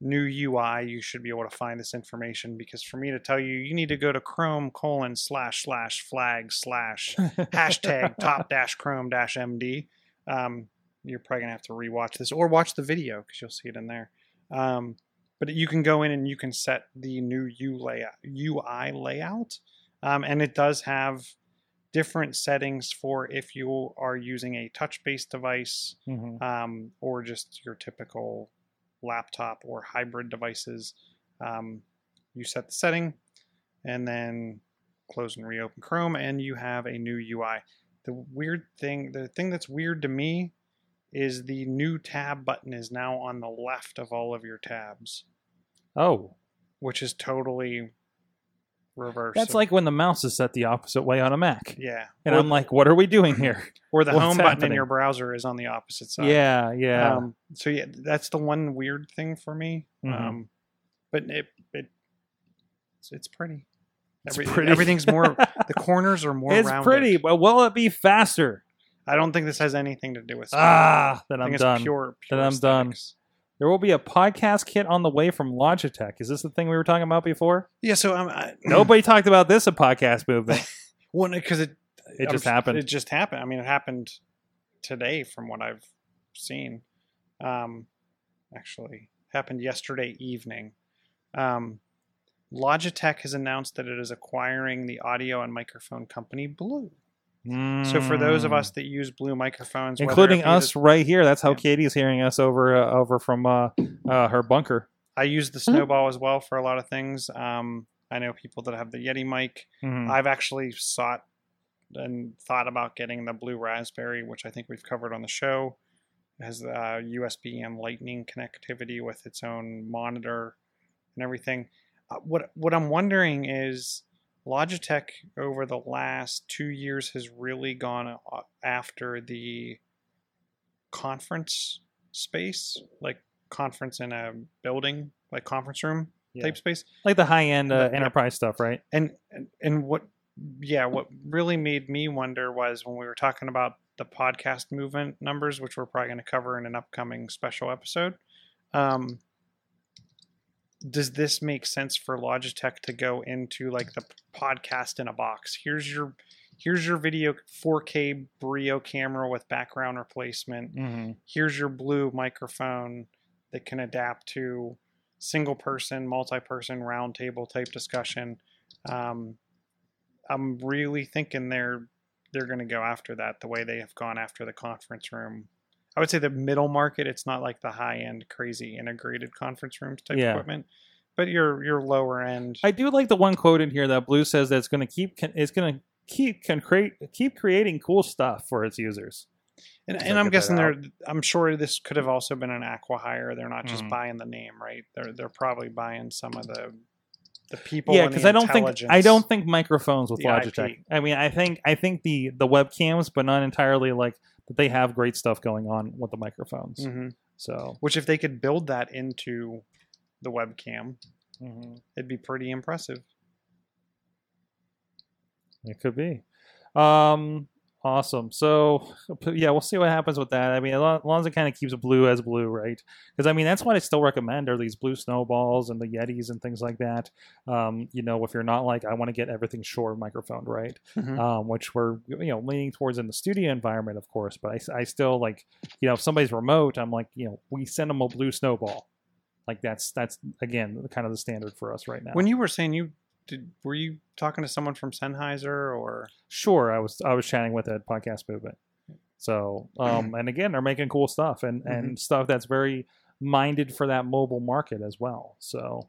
Speaker 2: new UI, you should be able to find this information because for me to tell you, you need to go to Chrome colon slash slash flag slash hashtag [LAUGHS] top dash chrome dash md um, you're probably gonna have to rewatch this or watch the video because you'll see it in there. Um, but you can go in and you can set the new U layout, UI layout, um, and it does have different settings for if you are using a touch-based device
Speaker 1: Mhm.
Speaker 2: um, or just your typical laptop or hybrid devices. Um, you set the setting and then close and reopen Chrome, and you have a new UI. The weird thing, the thing that's weird to me is the new tab button is now on the left of all of your tabs,
Speaker 1: Oh,
Speaker 2: which is totally reversed.
Speaker 1: that's like when the mouse is set the opposite way on a Mac.
Speaker 2: yeah,
Speaker 1: And
Speaker 2: or,
Speaker 1: I'm like, what are we doing here? [LAUGHS]
Speaker 2: or the
Speaker 1: what's
Speaker 2: home button in your browser is on the opposite side.
Speaker 1: yeah, yeah.
Speaker 2: Um, so yeah, that's the one weird thing for me.
Speaker 1: Mhm.
Speaker 2: Um, but it it it's, it's pretty.
Speaker 1: It's pretty.
Speaker 2: Everything's more. the [LAUGHS] corners are more.
Speaker 1: it's
Speaker 2: rounded.
Speaker 1: pretty, but will it be faster?
Speaker 2: I don't think this has anything to do with.
Speaker 1: Ah, then I'm done.
Speaker 2: it's pure.
Speaker 1: Then I'm done. There will be a podcast kit on the way from Logitech. Is this the thing we were talking about before?
Speaker 2: Yeah. So um, I, [LAUGHS]
Speaker 1: Nobody talked about this a podcast movement. [LAUGHS]
Speaker 2: well, because it
Speaker 1: It
Speaker 2: I'm
Speaker 1: just happened.
Speaker 2: It just happened. I mean, it happened today, from what I've seen. Um, actually, happened yesterday evening. Um, Logitech has announced that it is acquiring the audio and microphone company Blue. So for those of us that use Blue microphones,
Speaker 1: including us
Speaker 2: the-
Speaker 1: right here, that's how
Speaker 2: Yeah.
Speaker 1: Katie's hearing us over uh, over from uh, uh, her bunker.
Speaker 2: I use the Snowball as well for a lot of things. Um, I know people that have the Yeti mic.
Speaker 1: Mhm.
Speaker 2: I've actually sought and thought about getting the Blue Raspberry, which I think we've covered on the show. It has uh, USB and Lightning connectivity with its own monitor and everything. Uh, what what I'm wondering is Logitech over the last two years has really gone after the conference space, like conference in a building, like conference room
Speaker 1: Yeah.
Speaker 2: type space
Speaker 1: like the high end uh, enterprise stuff, right?
Speaker 2: and and- and what yeah what really made me wonder was when we were talking about the podcast movement numbers which we're probably going to cover in an upcoming special episode um does this make sense for logitech to go into like the podcast in a box here's your here's your video 4k brio camera with background replacement
Speaker 1: Mm-hmm.
Speaker 2: here's your blue microphone that can adapt to single person, multi person, round table type discussion. Um, I'm really thinking they're they're going to go after that the way they have gone after the conference room. I would say the middle market. It's not like the high end, crazy integrated conference rooms type
Speaker 1: Yeah.
Speaker 2: equipment, but your your lower end.
Speaker 1: I do like the one quote in here that Blue says that it's going to keep it's going to keep can create keep creating cool stuff for its users.
Speaker 2: And,
Speaker 1: So
Speaker 2: and I'm guessing
Speaker 1: out.
Speaker 2: they're. I'm sure this could have also been an acqui-hire. They're not just
Speaker 1: Mhm.
Speaker 2: buying the name, right? They're they're probably buying some of the the people.
Speaker 1: yeah, because I don't think I don't think microphones with Logitech.
Speaker 2: IP.
Speaker 1: I mean, I think I think the the webcams, but not entirely like that. They have great stuff going on with the microphones.
Speaker 2: Mhm.
Speaker 1: So
Speaker 2: Which, if they could build that into the webcam,
Speaker 1: mhm.
Speaker 2: it'd be pretty impressive.
Speaker 1: It could be. Um, awesome. So, yeah, we'll see what happens with that. I mean, as long as it kind of keeps blue as blue, right? Because I mean, that's what I still recommend are these blue snowballs and the Yetis and things like that. Um, you know, if you're not like I want to get everything Shure microphone, right?
Speaker 2: Mhm.
Speaker 1: Um, which we're you know leaning towards in the studio environment, of course. But I, I still like you know if somebody's remote, I'm like you know we send them a blue snowball. Like that's that's again kind of the standard for us right now.
Speaker 2: When you were saying you did, were you talking to someone from Sennheiser or?
Speaker 1: Sure, I was I was chatting with a podcast movement. So, um, [CLEARS THROAT] and again, they're making cool stuff and and stuff that's very minded for that mobile market as well. So,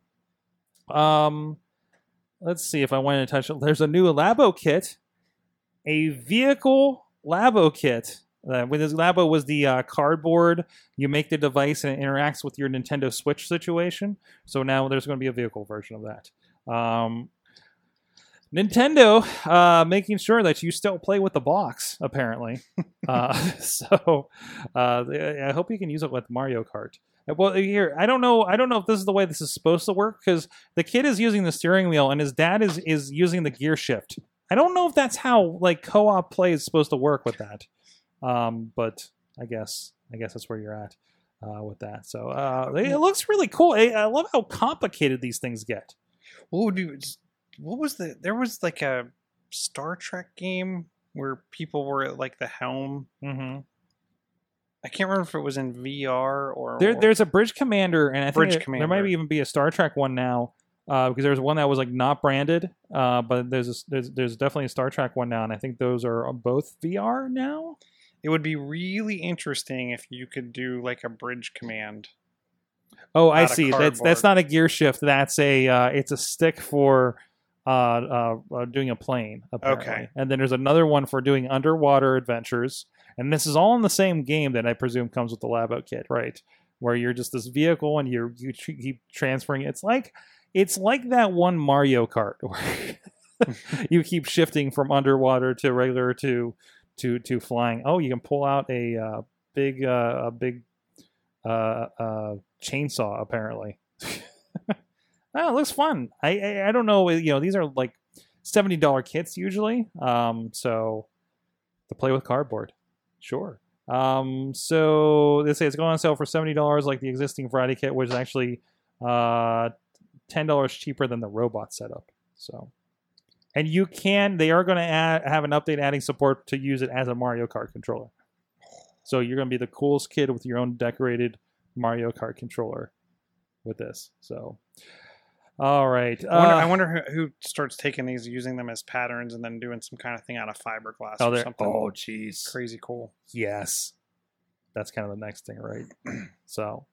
Speaker 1: um, let's see if I wanted to touch. There's a new Labo kit, a vehicle Labo kit. Uh, with this Labo was the uh, cardboard. You make the device and it interacts with your Nintendo Switch situation. So now there's going to be a vehicle version of that. Um, Nintendo uh, making sure that you still play with the box, apparently. [LAUGHS] uh, [LAUGHS] so uh, I hope you can use it with Mario Kart. Uh, Well, here I don't know. I don't know if this is the way this is supposed to work because the kid is using the steering wheel and his dad is is using the gear shift. I don't know if that's how like co-op play is supposed to work with that. Um, but I guess I guess that's where you're at uh, with that. So uh, it looks really cool. I, I love how complicated these things get.
Speaker 2: What would be? What was the? There was like a Star Trek game where people were at like the helm.
Speaker 1: Mm-hmm.
Speaker 2: I can't remember if it was in VR or
Speaker 1: There,
Speaker 2: or-
Speaker 1: there's a Bridge Commander, and I think
Speaker 2: Bridge
Speaker 1: there, there might even be a Star Trek one now. Uh, because there's one that was like not branded, uh, but there's, a, there's there's definitely a Star Trek one now, and I think those are both VR now.
Speaker 2: It would be really interesting if you could do like a bridge command.
Speaker 1: Oh, I see. That's that's not a gear shift. That's a uh, it's a stick for uh, uh, uh, doing a plane. Apparently.
Speaker 2: Okay.
Speaker 1: And then there's another one for doing underwater adventures. And this is all in the same game that I presume comes with the Labo kit, right? Where you're just this vehicle and you you tr- keep transferring. It's like it's like that one Mario Kart [LAUGHS] where [LAUGHS] you keep shifting from underwater to regular to to to flying. Oh, you can pull out a uh, big uh, a big uh, uh, chainsaw apparently. [LAUGHS] oh, it looks fun. I, I I don't know. You know, these are like seventy dollar kits usually. Um, so to play with cardboard, sure. Um, so they say it's going on sale for seventy dollars, like the existing variety kit, which is actually uh ten dollars cheaper than the robot setup. So. And you can, they are going to add, have an update adding support to use it as a Mario Kart controller. So you're going to be the coolest kid with your own decorated Mario Kart controller with this. So, all right.
Speaker 2: I wonder,
Speaker 1: Uh,
Speaker 2: I wonder who, who starts taking these, using them as patterns, and then doing some kind of thing out of fiberglass
Speaker 1: oh,
Speaker 2: or something.
Speaker 1: oh, jeez.
Speaker 2: crazy cool.
Speaker 1: Yes. That's kind of the next thing, right? so,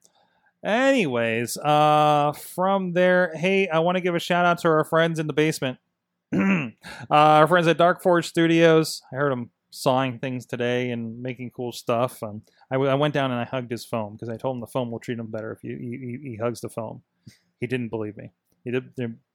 Speaker 1: anyways, uh, from there, hey, I want to give a shout out to our friends in the basement. [CLEARS THROAT] uh, our friends at Dark Forge Studios. I heard them sawing things today and making cool stuff. Um, I, w- I went down and I hugged his foam because I told him the foam will treat him better if you, he, he, he hugs the foam. He didn't believe me. He did.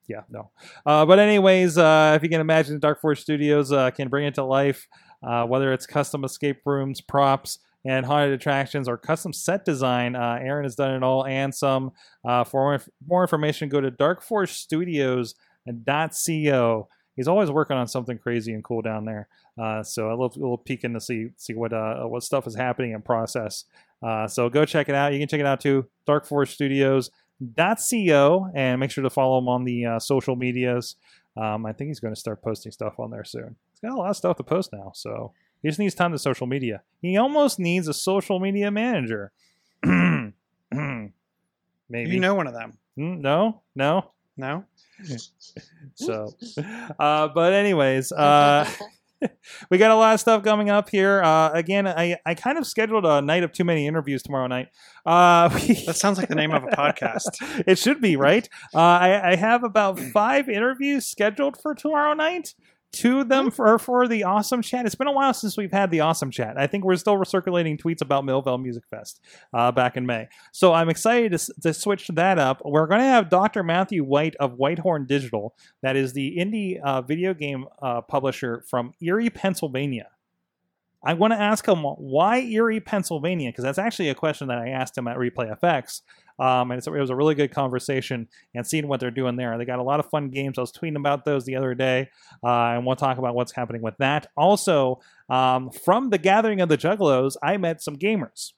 Speaker 1: Yeah, no. Uh, but anyways, uh, if you can imagine, Dark Forge Studios uh, can bring it to life. Uh, whether it's custom escape rooms, props, and haunted attractions, or custom set design, uh, Aaron has done it all and some. Uh, for more, more information, go to darkforgestudios.co. He's always working on something crazy and cool down there. Uh, so I love a little peeking to see see what uh, what stuff is happening in process. Uh, so go check it out. You can check it out too. Darkforgestudios.co and make sure to follow him on the uh, social medias. Um, I think he's going to start posting stuff on there soon. He's got a lot of stuff to post now, so he just needs time to social media. He almost needs a social media manager. [CLEARS THROAT] Maybe
Speaker 2: You know one of them.
Speaker 1: Mm, no, no.
Speaker 2: No? [LAUGHS]
Speaker 1: So, uh, but anyways, [LAUGHS] uh, [LAUGHS] we got a lot of stuff coming up here. Uh, again, I, I kind of scheduled a night of too many interviews tomorrow night. Uh, we-
Speaker 2: That sounds like the name of a podcast.
Speaker 1: it should be right. Uh, I, I have about five interviews scheduled for tomorrow night. Of them for for the awesome chat. It's been a while since we've had the awesome chat. I think we're still recirculating tweets about Millvale Music Fest uh, back in May. So I'm excited to, to switch that up. We're going to have Dr. Matthew White of Whitethorn Digital, that is the indie uh, video game uh, publisher from Erie, Pennsylvania. I want to ask him why Erie, Pennsylvania, because that's actually a question that I asked him at Replay FX. Um, and it's, it was a really good conversation and seeing what they're doing there. They got a lot of fun games. I was tweeting about those the other day, uh, and we'll talk about what's happening with that. Also, um, from the Gathering of the Juggalos, I met some gamers.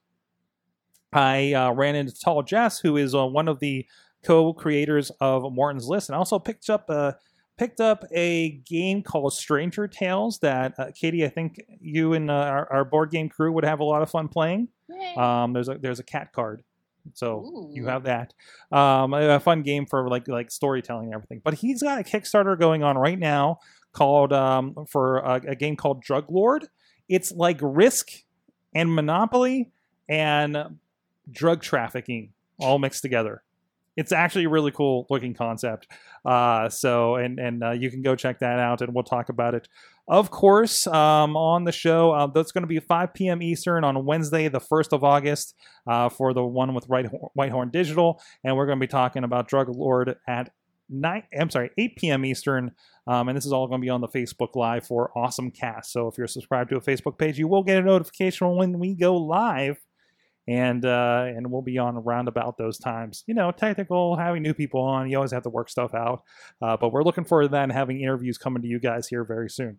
Speaker 1: I uh, ran into Tall Jess, who is uh, one of the co-creators of Morton's List, and also picked up a picked up a game called Stranger Tales that uh, Katie, I think you and uh, our, our board game crew would have a lot of fun playing. Um, there's a there's a cat card, so you have that. Um, a a fun game for like like storytelling and everything. But he's got a Kickstarter going on right now called um, for a, a game called Drug Lord. It's like Risk and Monopoly and drug trafficking all mixed together. It's actually a really cool looking concept. Uh, so and and uh, you can go check that out, and we'll talk about it. Of course, um, on the show, uh, that's going to be 5 p.m. Eastern on Wednesday, the 1st of August, uh, for the one with White- Whitethorn Digital, and we're going to be talking about Drug Lord at nine. I'm sorry, 8 p.m. Eastern, um, and this is all going to be on the Facebook Live for Awesome Cast. So if you're subscribed to a Facebook page, you will get a notification when we go live and uh, and we'll be on around about those times. You know, technical, having new people on, you always have to work stuff out. Uh, but we're looking forward to that and having interviews coming to you guys here very soon.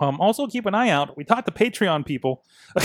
Speaker 1: Um, also, keep an eye out. We talked to Patreon people. [LAUGHS]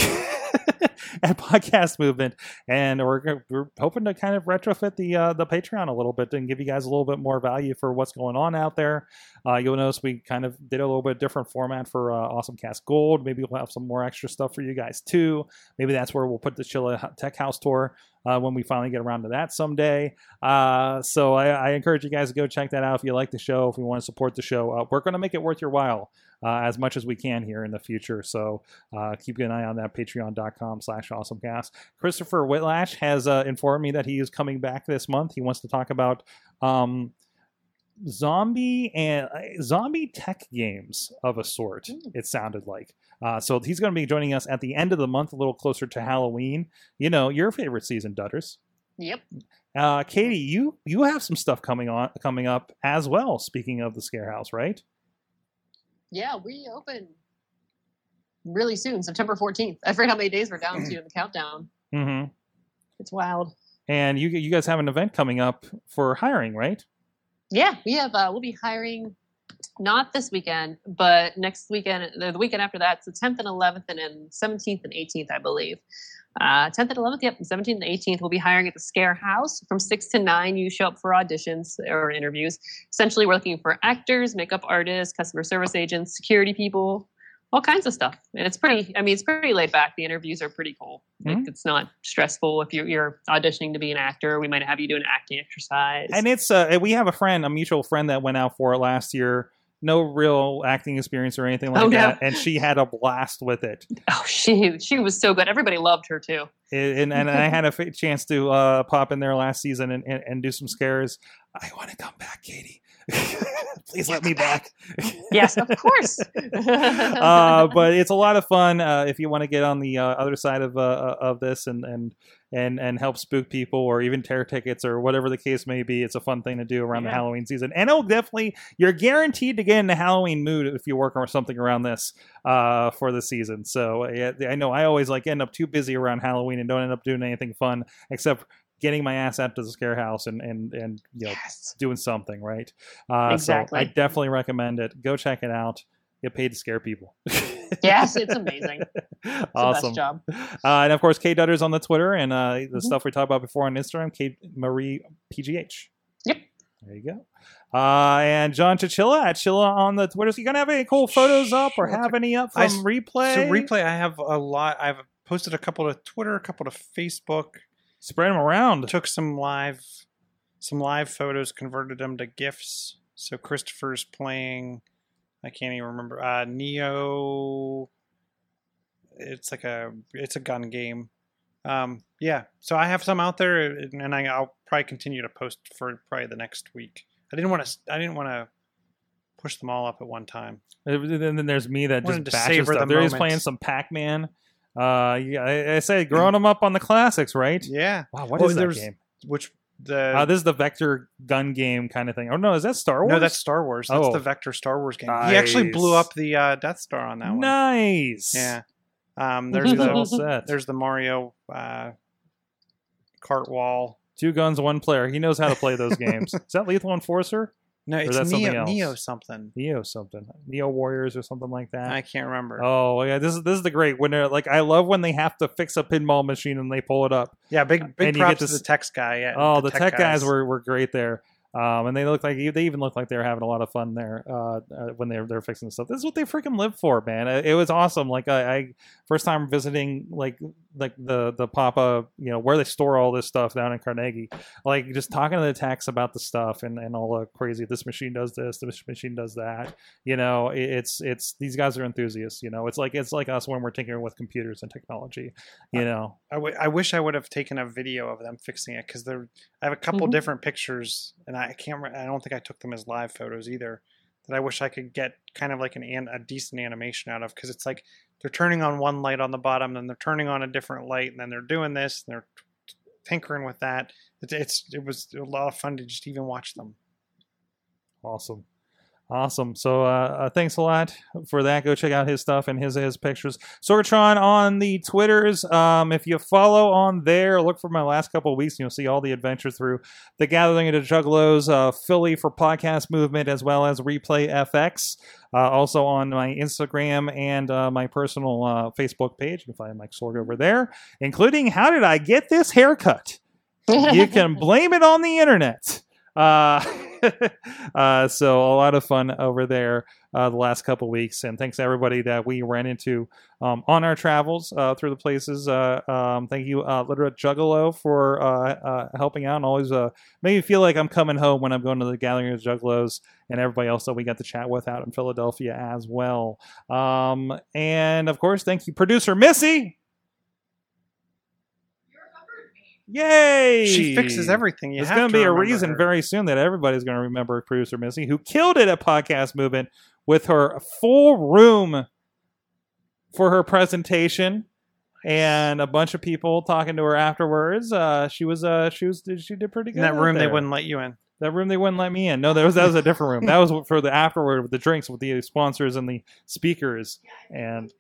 Speaker 1: [LAUGHS] at Podcast Movement, and we're we're hoping to kind of retrofit the uh, the Patreon a little bit and give you guys a little bit more value for what's going on out there. Uh, you'll notice we kind of did a little bit different format for uh, Awesome Cast Gold. Maybe we'll have some more extra stuff for you guys too. Maybe that's where we'll put the Chilla Tech House tour uh, when we finally get around to that someday. Uh, so I, I encourage you guys to go check that out if you like the show, if you want to support the show. Uh, we're going to make it worth your while uh, as much as we can here in the future. So uh, keep an eye on that patreon.com slash awesomecast. Christopher Whitlash has uh, informed me that he is coming back this month. He wants to talk about um, zombie and uh, zombie tech games of a sort, it sounded like. Uh, so he's going to be joining us at the end of the month, a little closer to Halloween. You know, your favorite season, Dutters.
Speaker 3: Yep.
Speaker 1: Uh, Katie, you you have some stuff coming on coming up as well. Speaking of the Scare House, right?
Speaker 3: Yeah, we open really soon, September 14th. I forget how many days we're down to [CLEARS THROAT] in the countdown.
Speaker 1: Mm-hmm.
Speaker 3: It's wild.
Speaker 1: And you you guys have an event coming up for hiring, right?
Speaker 3: Yeah, we have. Uh, we'll be hiring not this weekend, but next weekend, the the weekend after that. It's the 10th and 11th, and then 17th and 18th, I believe. Uh, 10th and 11th, yep, 17th and 18th. We'll be hiring at the Scare House from 6 to 9. You show up for auditions or interviews. Essentially, we're looking for actors, makeup artists, customer service agents, security people, all kinds of stuff. And it's pretty, I mean, it's pretty laid back. The interviews are pretty cool. Like,
Speaker 1: Mhm.
Speaker 3: it's not stressful. If you're, you're auditioning to be an actor, we might have you do an acting exercise.
Speaker 1: And it's uh, we have a friend, a mutual friend that went out for it last year. No real acting experience or anything like
Speaker 3: Oh, no.
Speaker 1: that, and she had a blast with it. [LAUGHS]
Speaker 3: oh, she she was so good. Everybody loved her too.
Speaker 1: and and I had a chance to uh, pop in there last season and, and, and do some scares. I want to come back, Katie. [LAUGHS] Please let me back.
Speaker 3: Yes, of course. [LAUGHS]
Speaker 1: uh, but it's a lot of fun uh, if you want to get on the uh, other side of uh, of this and and and and help spook people or even tear tickets or whatever the case may be. It's a fun thing to do around the Halloween season, and it'll definitely you're guaranteed to get in the Halloween mood if you work on something around this uh, for the season. So yeah, I know I always like end up too busy around Halloween and don't end up doing anything fun except getting my ass out to the scare house and and and you know
Speaker 3: yes.
Speaker 1: doing something right. Uh,
Speaker 3: Exactly.
Speaker 1: So I definitely recommend it. Go check it out. Get paid to scare people. [LAUGHS]
Speaker 3: Yes, it's amazing. [LAUGHS] It's
Speaker 1: awesome.
Speaker 3: the best job.
Speaker 1: Uh, and of course, K Dutters on the Twitter and uh, the
Speaker 3: Mhm.
Speaker 1: stuff we talked about before on Instagram, Kate Marie PGH.
Speaker 3: Yep.
Speaker 1: There you go. Uh, and John Chichilla at Chilla on the Twitter. So you gonna have any cool photos up or have any up
Speaker 2: I
Speaker 1: from
Speaker 2: s-
Speaker 1: replay?
Speaker 2: So replay, I have a lot. I've posted a couple to Twitter, a couple to Facebook.
Speaker 1: Spread them around.
Speaker 2: Took some live, some live photos, converted them to gifs. So Christopher's playing. I can't even remember. Uh, Neo. It's like a it's a gun game. Um, yeah. So I have some out there, and I, I'll probably continue to post for probably the next week. I didn't want to. I didn't want to push them all up at one time.
Speaker 1: And then there's me that just bashes stuff.
Speaker 2: the
Speaker 1: There playing some Pac-Man. Uh, yeah, I, I say growing them up on the classics, right?
Speaker 2: Yeah.
Speaker 1: Wow, what is
Speaker 2: Well,
Speaker 1: that
Speaker 2: there's-
Speaker 1: game?
Speaker 2: Which the
Speaker 1: Uh, this is the vector gun game kind of thing. Oh no, is that Star Wars?
Speaker 2: No, that's Star Wars. That's
Speaker 1: Oh.
Speaker 2: the Vector Star Wars game. He actually blew
Speaker 1: Nice.
Speaker 2: up the uh, Death Star on that one.
Speaker 1: nice.
Speaker 2: Yeah. Um, [LAUGHS] there's
Speaker 1: He's
Speaker 2: the
Speaker 1: set.
Speaker 2: there's the Mario uh, Kart wall.
Speaker 1: Two guns, one player. He knows how to play those [LAUGHS] games. Is that Lethal Enforcer?
Speaker 2: No, it's
Speaker 1: that something
Speaker 2: Neo
Speaker 1: else?
Speaker 2: Neo something.
Speaker 1: Neo something. Neo Warriors or something like that.
Speaker 2: I can't remember.
Speaker 1: Oh yeah, this is this is the great when they're like I love when they have to fix a pinball machine and they pull it up.
Speaker 2: yeah, big
Speaker 1: and
Speaker 2: big
Speaker 1: you get
Speaker 2: props
Speaker 1: to
Speaker 2: to the
Speaker 1: s-
Speaker 2: Tex guy. Yeah,
Speaker 1: Oh, the, tech, guys, were, were great there. Um, and they look like they even look like they're having a lot of fun there uh, uh, when they're they're fixing stuff. This is what they freaking live for, man. It, it was awesome. Like I, I first time visiting like like the the Papa, you know, where they store all this stuff down in Carnegie. Like just talking to the techs about the stuff and, and all the crazy. This machine does this. This machine does that. You know, it, it's it's these guys are enthusiasts. You know, it's like it's like us when we're tinkering with computers and technology. You know,
Speaker 2: I, w- I wish I would have taken a video of them fixing it because there I have a couple
Speaker 3: Mhm.
Speaker 2: different pictures and I can't re- I don't think I took them as live photos either that I wish I could get kind of like an, an a decent animation out of because it's like they're turning on one light on the bottom then they're turning on a different light and then they're doing this and they're tinkering with that it's, it's it was a lot of fun to just even watch them
Speaker 1: Awesome. Awesome. So uh, uh, thanks a lot for that. Go check out his stuff and his his pictures. Sorgatron on the Twitters. Um, if you follow on there, look for my last couple of weeks, and you'll see all the adventures through the Gathering of the Juggalos, uh, Philly for Podcast Movement, as well as Replay FX. Uh, also on my Instagram and uh, my personal uh, Facebook page. You can find Mike Sorg over there, including how did I get this haircut? you can [LAUGHS] blame it on the internet. [LAUGHS] [LAUGHS] Uh, so a lot of fun over there uh, the last couple weeks, and thanks to everybody that we ran into um, on our travels uh, through the places. Uh, um, thank you, uh, Literate Juggalo, for uh, uh, helping out and always make me feel like I'm coming home when I'm going to the Gathering of Juggalos, and everybody else that we got to chat with out in Philadelphia as well. Um, and of course, thank you, producer Missy. Yay!
Speaker 2: She fixes everything. You
Speaker 1: There's going to be a reason
Speaker 2: her.
Speaker 1: very soon that everybody's going to remember producer Missy, who killed it at Podcast Movement with her full room for her presentation, and a bunch of people talking to her afterwards. Uh, she was, uh, she was, she did pretty good.
Speaker 2: in that room. They wouldn't let you in.
Speaker 1: That room they wouldn't let me in. No, that was that was a different room. That was for the afterward with the drinks with the sponsors and the speakers. And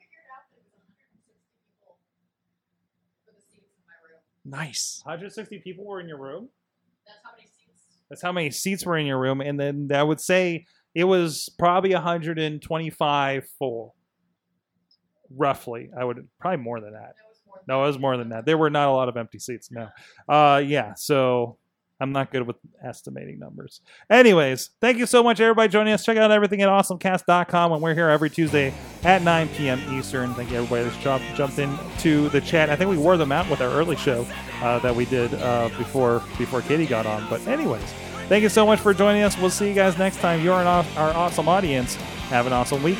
Speaker 2: Nice.
Speaker 1: 160 people were in your room. That's how many seats were in your room, and then I would say it was probably 125 full, roughly. I would probably more than that. No, it was more than that. There were not a lot of empty seats. No, uh, yeah. So I'm not good with estimating numbers. Anyways, thank you so much, everybody, joining us. Check out everything at awesomecast.com, and we're here every Tuesday at 9 p.m. Eastern. Thank you, everybody that's jumped, jumped into the chat. I think we wore them out with our early show uh, that we did uh, before before Katie got on. But anyways, thank you so much for joining us. We'll see you guys next time. You're an, our awesome audience. Have an awesome week.